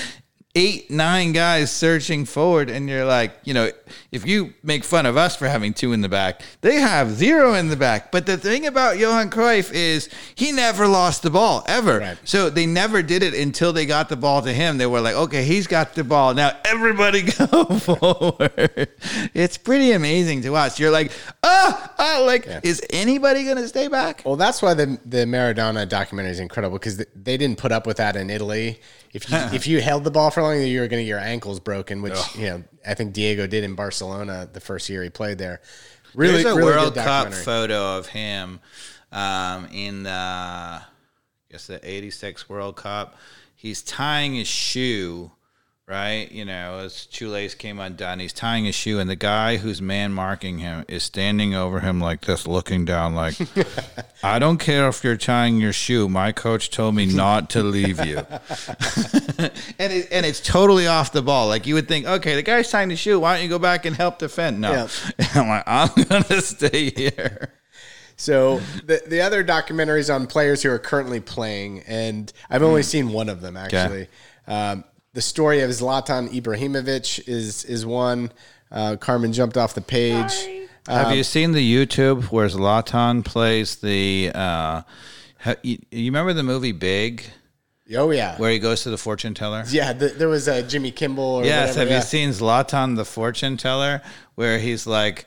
eight, nine guys searching forward, and you're like, you know, if you make fun of us for having two in the back, they have zero in the back. But the thing about Johan Cruyff is he never lost the ball ever. Right. So they never did it until they got the ball to him. They were like, okay, he's got the ball. Now everybody go forward. It's pretty amazing to watch. You're like, ah, ah like, is anybody going to stay back? Well, that's why the the Maradona documentary is incredible because they didn't put up with that in Italy. If you if you held the ball for long, you were going to get your ankles broken, which you know I think Diego did in Barcelona the first year he played there. Really, There's a really World Cup photo of him um, in the, I guess the 86 World Cup. He's tying his shoe, right? You know, his shoelace came undone. He's tying his shoe, and the guy who's man marking him is standing over him like this, looking down, like, I don't care if you're tying your shoe. My coach told me not to leave you. and it, and it's totally off the ball. Like you would think, okay, the guy's tying the shoe. Why don't you go back and help defend? No, Yeah. I'm like, I'm gonna stay here. So the the other documentaries on players who are currently playing, and I've Hmm. only seen one of them actually. Um, the story of Zlatan Ibrahimovic is is one. Uh, Carmen jumped off the page. Have you seen the YouTube where Zlatan plays the? Uh, you, you remember the movie Big, Oh yeah, where he goes to the fortune teller? yeah. The, there was a Jimmy Kimmel. Or Yes, whatever, have yeah. you seen Zlatan the fortune teller where he's like it's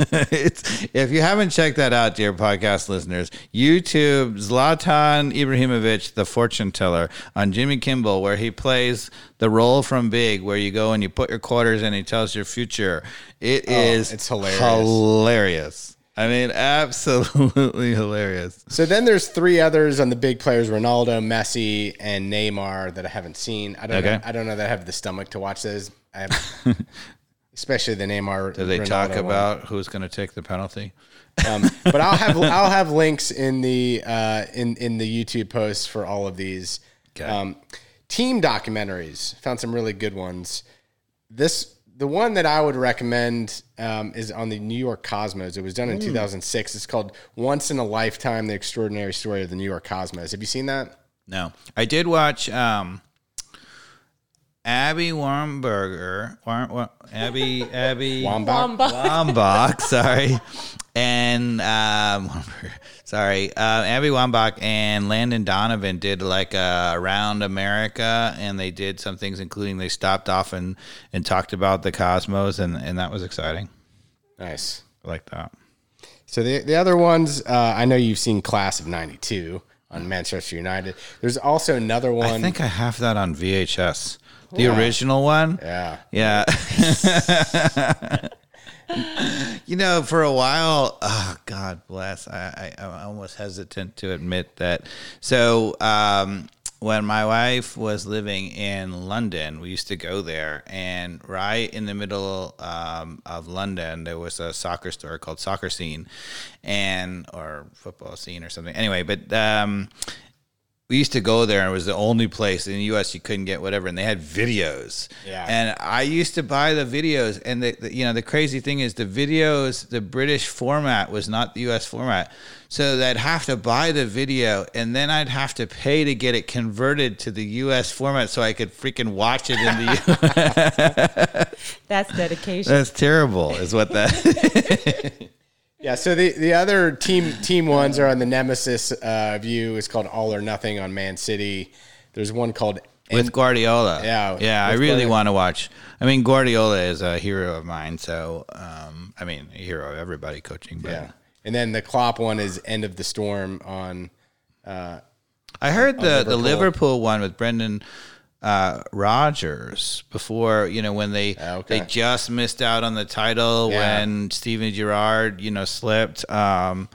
if you haven't checked that out, dear podcast listeners, YouTube Zlatan Ibrahimovic, the fortune teller on Jimmy Kimmel, where he plays the role from Big, where you go and you put your quarters in, and he tells your future. It oh, is Oh, it's hilarious. Hilarious. I mean, absolutely hilarious. So then there's three others on the big players: Ronaldo, Messi, and Neymar that I haven't seen. I don't. Know, I don't know that I have the stomach to watch those. I have, especially the Neymar. Do they Ronaldo talk one. about who's going to take the penalty? Um, but I'll have I'll have links in the uh, in in the YouTube posts for all of these. Okay. Um, team documentaries found some really good ones. This the one that I would recommend um, is on the New York Cosmos. It was done in 2006. It's called Once in a Lifetime: The Extraordinary Story of the New York Cosmos. Have you seen that? No, I did watch um, Abby Warmberger, War, War, Abby Abby Wambach? Wambach, sorry, and um, sorry, uh, Abby Wambach and Landon Donovan did like uh, around America, and they did some things, including they stopped off and and talked about the cosmos, and and that was exciting. Nice. I like that. So the the other ones, uh, I know you've seen Class of '92 on Manchester United. There's also another one. I think I have that on VHS, the original one. yeah. Yeah. you know, for a while, oh, God bless, I, I, I'm almost hesitant to admit that. So, um, when my wife was living in London, we used to go there, and right in the middle um, of London, there was a soccer store called Soccer Scene, and or football scene or something. Anyway, but um, we used to go there and it was the only place in the US you couldn't get whatever and they had videos. Yeah. And I used to buy the videos and the, the you know the crazy thing is the videos the British format was not the US format. So I'd have to buy the video and then I'd have to pay to get it converted to the US format so I could freaking watch it in the US. That's dedication. That's terrible is what that Yeah, so the, the other team team ones are on the Nemesis uh, view. It's called All or Nothing on Man City. There's one called with Guardiola. Yeah, yeah. I really want to watch. I mean, Guardiola is a hero of mine. So, um, I mean, a hero of everybody coaching. But yeah, and then the Klopp one is End of the Storm on. I heard the the Liverpool. Liverpool one with Brendan uh, Rodgers before. You know, when they Ah, okay. they just missed out on the title Yeah. when Steven Gerrard, you know, slipped. Um,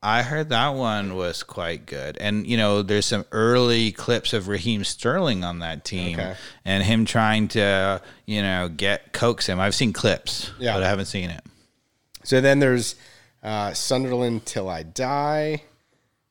I heard that one was quite good. And, you know, there's some early clips of Raheem Sterling on that team Okay. and him trying to, you know, get coax him. I've seen clips, Yeah. but I haven't seen it. So then there's uh, Sunderland Till I Die.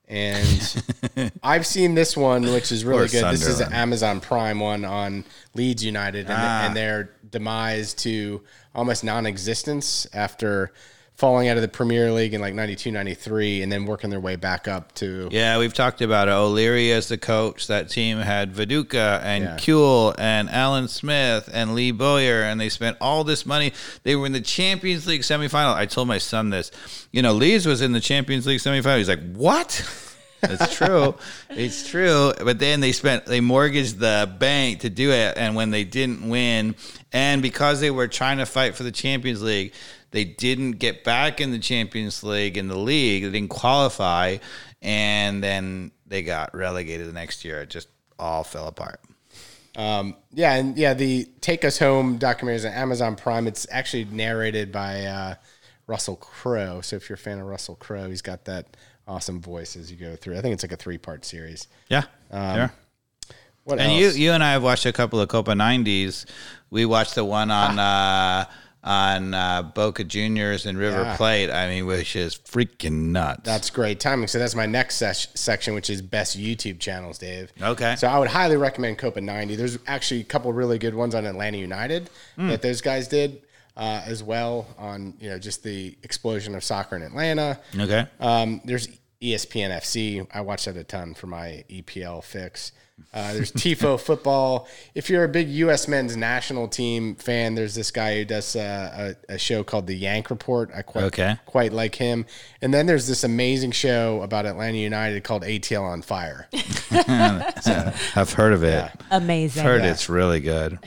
And I've seen this one, which is really good. This is an Sunderland. Amazon Prime one on Leeds United and, Ah. and their demise to almost non existence after falling out of the Premier League in like 92, 93, and then working their way back up to. Yeah, we've talked about it. O'Leary as the coach. That team had Viduka and Yeah. Kewell and Alan Smith and Lee Bowyer, and they spent all this money. They were in the Champions League semifinal. I told my son this. You know, Leeds was in the Champions League semifinal. He's like, "What?" It's true. it's true. But then they spent they mortgaged the bank to do it, and when they didn't win, and because they were trying to fight for the Champions League, they didn't get back in the Champions League in the league. They didn't qualify, and then they got relegated the next year. It just all fell apart. Um, yeah, and yeah, the Take Us Home documentary is on Amazon Prime. It's actually narrated by uh, Russell Crowe. So if you're a fan of Russell Crowe, he's got that awesome voice as you go through. I think it's like a three part series. Yeah, sure. What And else? you you and I have watched a couple of Copa '90s. We watched the one on uh, on uh, Boca Juniors and River Yeah. Plate. I mean, which is freaking nuts. That's great timing. So that's my next ses- section, which is best YouTube channels, Dave. Okay. So I would highly recommend Copa 90. There's actually a couple really good ones on Atlanta United Hmm. that those guys did uh, as well on, you know, just the explosion of soccer in Atlanta. okay. Um, there's ESPN FC. I watch that a ton for my EPL fix. Uh, there's Tifo football. If you're a big U.S. men's national team fan, there's this guy who does uh, a, a show called the Yank Report. I quite Okay. quite like him. And then there's this amazing show about Atlanta United called ATL on Fire. I've heard of it. Amazing. I've Heard it's really good.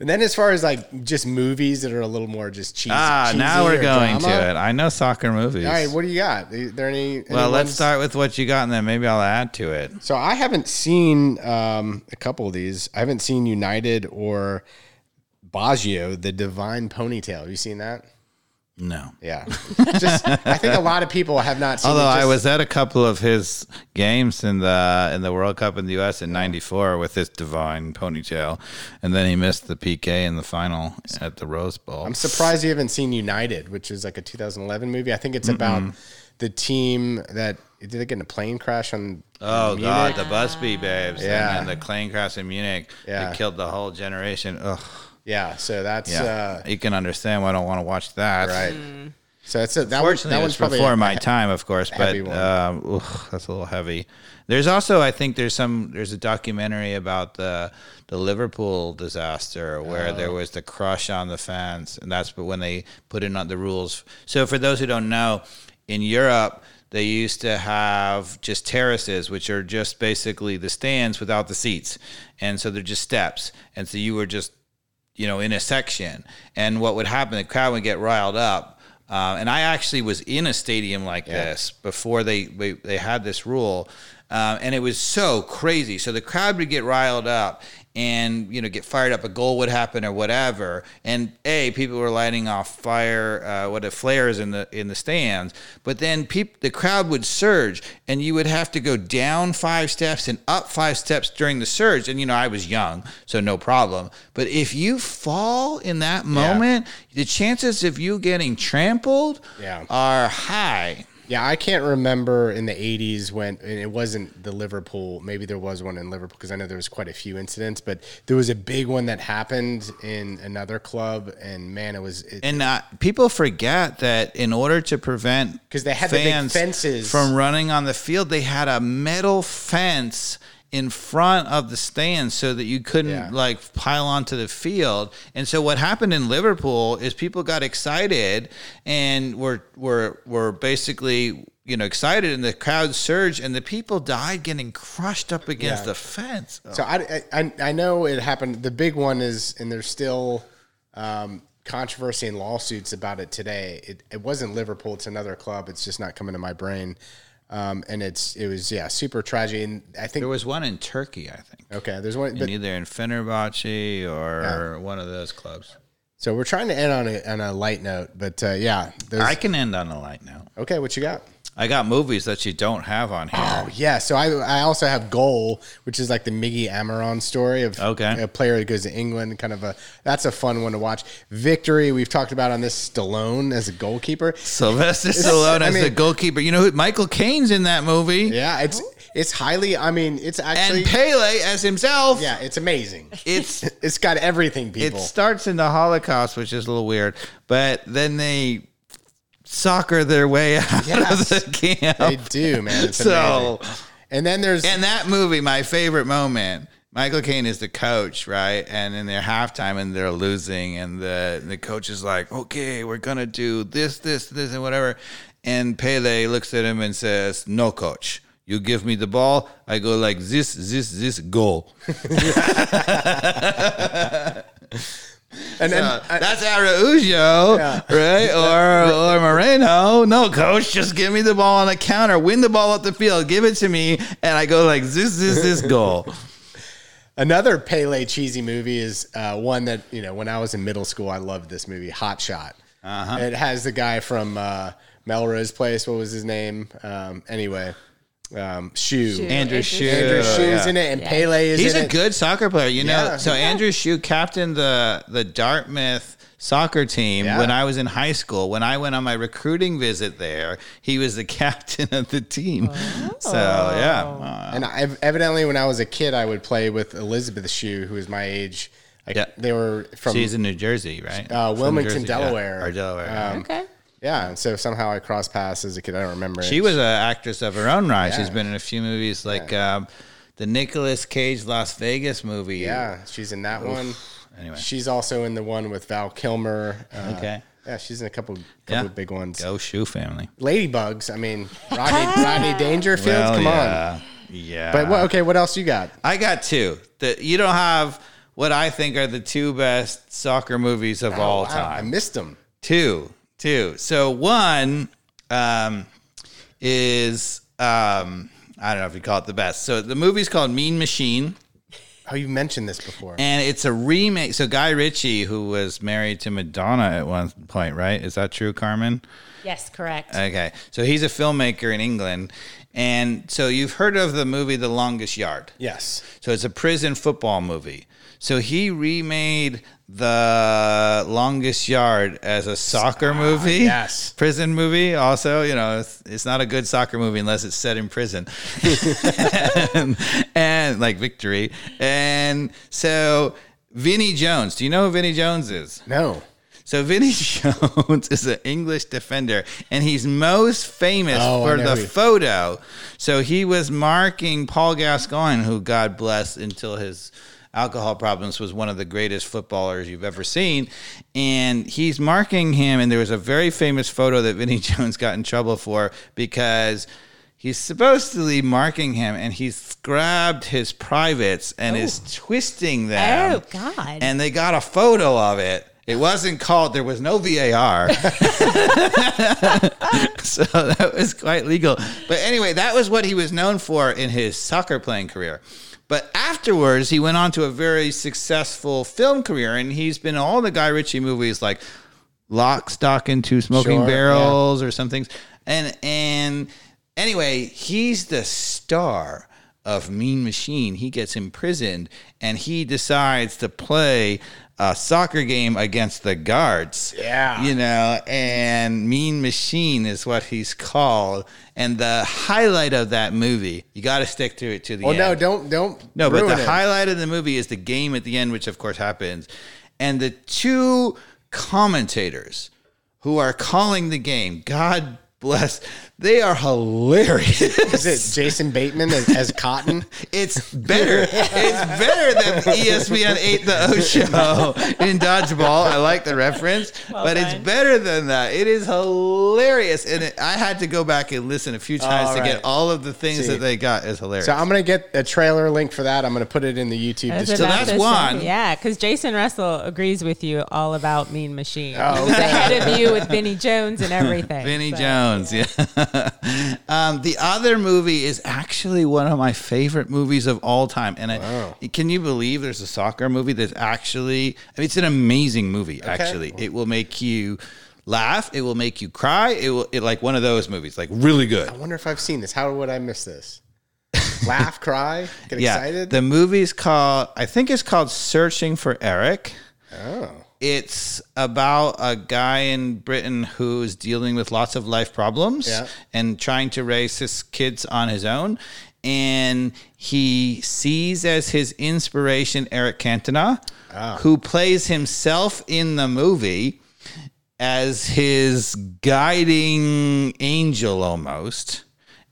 And then as far as like just movies that are a little more just cheesy. Ah, cheesy now we're going drama. to it. I know soccer movies. All right, what do you got? Are there any? well, let's ones- start with what you got, and then maybe I'll add to it. So I haven't seen um, a couple of these. I haven't seen United or Baggio, the Divine Ponytail. Have you seen that? No. Yeah. Just I think a lot of people have not seen. Although it I was at a couple of his games in the in the World Cup in the U.S. in '94 with his divine ponytail, and then he missed the PK in the final at the Rose Bowl. I'm surprised you haven't seen United, which is like a 2011 movie. I think it's about the team that did they get in a plane crash on? Oh Munich? God, the Busby babes, Yeah. and then the plane crash in Munich, Yeah. that killed the whole generation. Ugh, Yeah. So that's yeah, uh, you can understand why I don't want to watch that. right. So it's a, that, one, Fortunately, that was probably before a- my time, of course, but um, oof, that's a little heavy. There's also, I think, there's some, there's a documentary about the the Liverpool disaster where Oh. there was the crush on the fans, and that's when they put in on the rules. So, for those who don't know, in Europe. They used to have just terraces, which are just basically the stands without the seats. And so they're just steps. And so you were just you know, in a section. And what would happen, the crowd would get riled up. Uh, and I actually was in a stadium like this before they they, they had this rule, um, and it was so crazy. So the crowd would get riled up, and you know, get fired up. A goal would happen or whatever. And a people were lighting off fire, uh, what a flares in the in the stands. But then peop- the crowd would surge, and you would have to go down five steps and up five steps during the surge. And you know, I was young, so no problem. But if you fall in that moment, the chances of you getting trampled Yeah. are high. Yeah, I can't remember in the 80s when and it wasn't the Liverpool. Maybe there was one in Liverpool because I know there was quite a few incidents, but there was a big one that happened in another club, and man, it was it, And uh, people forget that in order to prevent because they had the big fences. from running on the field, they had a metal fence in front of the stands so that you couldn't Yeah. like pile onto the field. And so what happened in Liverpool is people got excited and were were were basically you know excited and the crowd surged and the people died getting crushed up against Yeah. the fence. So I, I I know it happened. The big one is, and there's still um, controversy and lawsuits about it today. It, it wasn't Liverpool; it's another club. It's just not coming to my brain. Um, and it's it was yeah super tragic. And I think There was one in Turkey, I think. okay, there's one. But, either in Fenerbahce or one of those clubs. so we're trying to end on a on a light note, but uh, yeah, I can end on a light note. okay. What you got? I got movies that you don't have on here. Oh yeah, so I I also have Goal, which is like the Miggy Amaron story of Okay. a player that goes to England. Kind of a that's a fun one to watch. Victory, we've talked about on this Stallone as a goalkeeper. Sylvester Stallone I as the mean- goalkeeper. You know who? Michael Caine's in that movie. Yeah, it's it's highly. I mean, it's actually And Pele as himself. yeah, it's amazing. It's It's got everything, People. it starts in the Holocaust, which is a little weird, but then they soccer their way out Yes. of the camp. they do, man. It's so, amazing. And then there's in that movie, my favorite moment. Michael Caine is the coach, right? And in their halftime, and they're losing, and the the coach is like, "Okay, we're gonna do this, this, this, and whatever." And Pele looks at him and says, "No, coach, you give me the ball, I go like this, this, this, goal." and then Uh, that's Araujo, right? Or or Moreno. No, coach, just give me the ball on the counter, win the ball up the field, give it to me, and I go like this, this, this goal. Another Pele cheesy movie is uh, one that you know when I was in middle school, I loved this movie, Hot Shot. Uh-huh. It has the guy from uh, Melrose Place. What was his name? Um, anyway, um, Shue. Shue. Andrew Andrew Shue. Andrew Shue's yeah. in it, and Yeah. Pele is He's in a it. good soccer player, you know. Yeah. so Andrew Shue captained the the Dartmouth soccer team Yeah. when I was in high school. When I went on my recruiting visit there, he was the captain of the team. So yeah, And I, evidently, when I was a kid, I would play with Elizabeth Shue, who was my age. Like, Yeah. They were from she's in New Jersey, right? uh, Wilmington, Jersey, yeah. Delaware. or Delaware. Um, Okay. Yeah, and so somehow I crossed paths as a kid. I don't remember. She it. was an actress of her own right. She's been in a few movies like um, the Nicolas Cage Las Vegas movie. Yeah, she's in that one. Anyway. she's also in the one with Val Kilmer. Uh, Okay. Yeah, she's in a couple, couple Yeah. of big ones. Go Shue family. Ladybugs. I mean, Rodney, Rodney Dangerfield. come on. yeah. Yeah. But what, okay, what else you got? I got two. The, you don't have what I think are the two best soccer movies of all Oh, wow, I missed them. Two, two. So one um, is um, I don't know if you call it the best. So the movie's called Mean Machine. Oh, you mentioned this before. And it's a remake. So Guy Ritchie, who was married to Madonna at one point, right? Is that true, Carmen? Yes, correct. Okay. So he's a filmmaker in England. And so you've heard of the movie The Longest Yard. yes. So it's a prison football movie. So he remade The Longest Yard as a soccer ah, movie. yes. Prison movie. Also, you know, it's, it's not a good soccer movie unless it's set in prison. and, and like victory. And so Vinnie Jones. Do you know who Vinnie Jones is? No. So Vinnie Jones is an English defender, and he's most famous Oh, for the who- photo. So he was marking Paul Gascoigne, who God bless until his alcohol problems was one of the greatest footballers you've ever seen, and he's marking him. And there was a very famous photo that Vinnie Jones got in trouble for because. He's supposed to be marking him, and he's grabbed his privates and is oh. twisting them. Oh, God. And they got a photo of it. It wasn't called. There was no VAR, so that was quite legal. But anyway, that was what he was known for in his soccer playing career. But afterwards, he went on to a very successful film career, and he's been in all the Guy Ritchie movies like Lock, Stock, and Two Smoking Sure, Barrels or some things. And and anyway, he's the star of Mean Machine. He gets imprisoned and he decides to play a soccer game against the guards. Yeah. You know, and Mean Machine is what he's called. And the highlight of that movie, you got to stick to it to the Oh end. no, don't don't. No, but the it. highlight of the movie is the game at the end, which of course happens. And the two commentators who are calling the game, God bless, they are hilarious. Is it Jason Bateman as, as Cotton? It's better. It's better than ESPN 8 The Ocho in Dodgeball. I like the reference, but it's better than that. It is hilarious. And it, I had to go back and listen a few times All to right. get all of the things See. that they got. Is hilarious. So I'm gonna get a trailer link for that. I'm gonna put it in the YouTube. I was description. about that's to say, one. yeah, because Jason Russell agrees with you all about Mean Machine. Oh, he was ahead of you with Vinnie Jones and everything. Vinny So, Jones, yeah. um, the other movie is actually one of my favorite movies of all time, and I, can you believe there's a soccer movie that's actually? I mean, it's an amazing movie. Actually, it will make you laugh. It will make you cry. It will it like one of those movies, like really good. I wonder if I've seen this. How would I miss this? Laugh, cry, get Yeah, excited. the movie's called. I think it's called Searching for Eric. oh, it's about a guy in Britain who's dealing with lots of life problems Yeah. and trying to raise his kids on his own. And he sees as his inspiration Eric Cantona, ah. who plays himself in the movie as his guiding angel almost.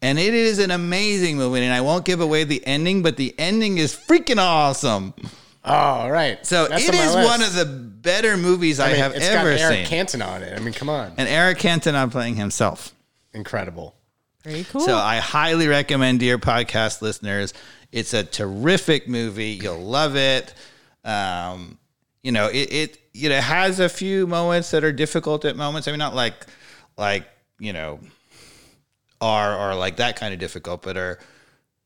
And it is an amazing movie. And I won't give away the ending, but the ending is freaking awesome. Oh, all right. So That's it on my is list. one of the better movies I, I mean, have it's ever got Eric seen. Cantona on it. I mean, come on, and Eric Cantona playing himself. incredible. Very cool. So I highly recommend, dear podcast listeners. It's a terrific movie. You'll love it. Um, you know, it, it you know has a few moments that are difficult at moments. I mean, not like like you know are are like that kind of difficult, but are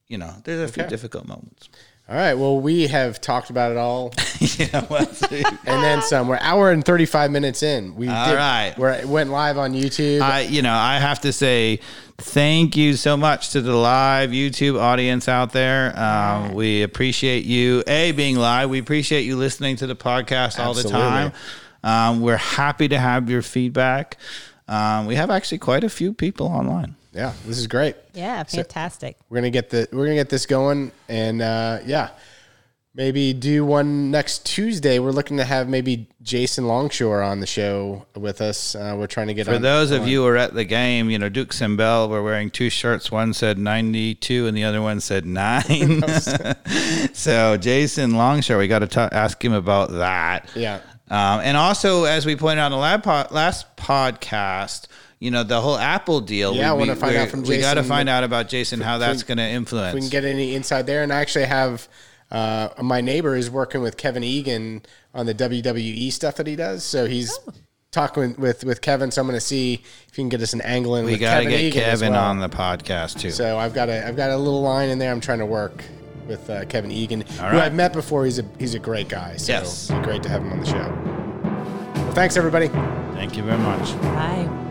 you know there's a few Okay. difficult moments. All right. Well, we have talked about it all, yeah, well, and then some. We're hour and thirty five minutes in. We All did, right. We're, went live on YouTube. I, you know, I have to say thank you so much to the live YouTube audience out there. Um, we appreciate you, A, being live. We appreciate you listening to the podcast all the time. Um, we're happy to have your feedback. Um, we have actually quite a few people online. Yeah, this is great. yeah, fantastic. We're gonna get the we're gonna get this going, and uh, yeah, maybe do one next Tuesday. We're looking to have maybe Jason Longshore on the show with us. Uh, we're trying to get For on, those of on- you who are at the game, you know, Dukes and Bell were wearing two shirts. One said 92 and the other one said 9. so Jason Longshore, we got to ask him about that. Yeah. Um, and also, as we pointed out in the lab pod, last podcast, you know, the whole Apple deal. Yeah, I we, wanna find out from Jason. We got to find out about Jason how that's going to influence. We can get any inside there, and I actually have uh, my neighbor is working with Kevin Egan on the WWE stuff that he does. So he's Oh. talking with, with with Kevin. So I'm going to see if he can get us an angle in. we with got to get Egan Kevin well. on the podcast too. So I've got a I've got a little line in there. I'm trying to work with uh, Kevin Egan, who. I've met before. He's a he's a great guy. So Yes. it'd be great to have him on the show. Well, thanks everybody. Thank you very much. Bye.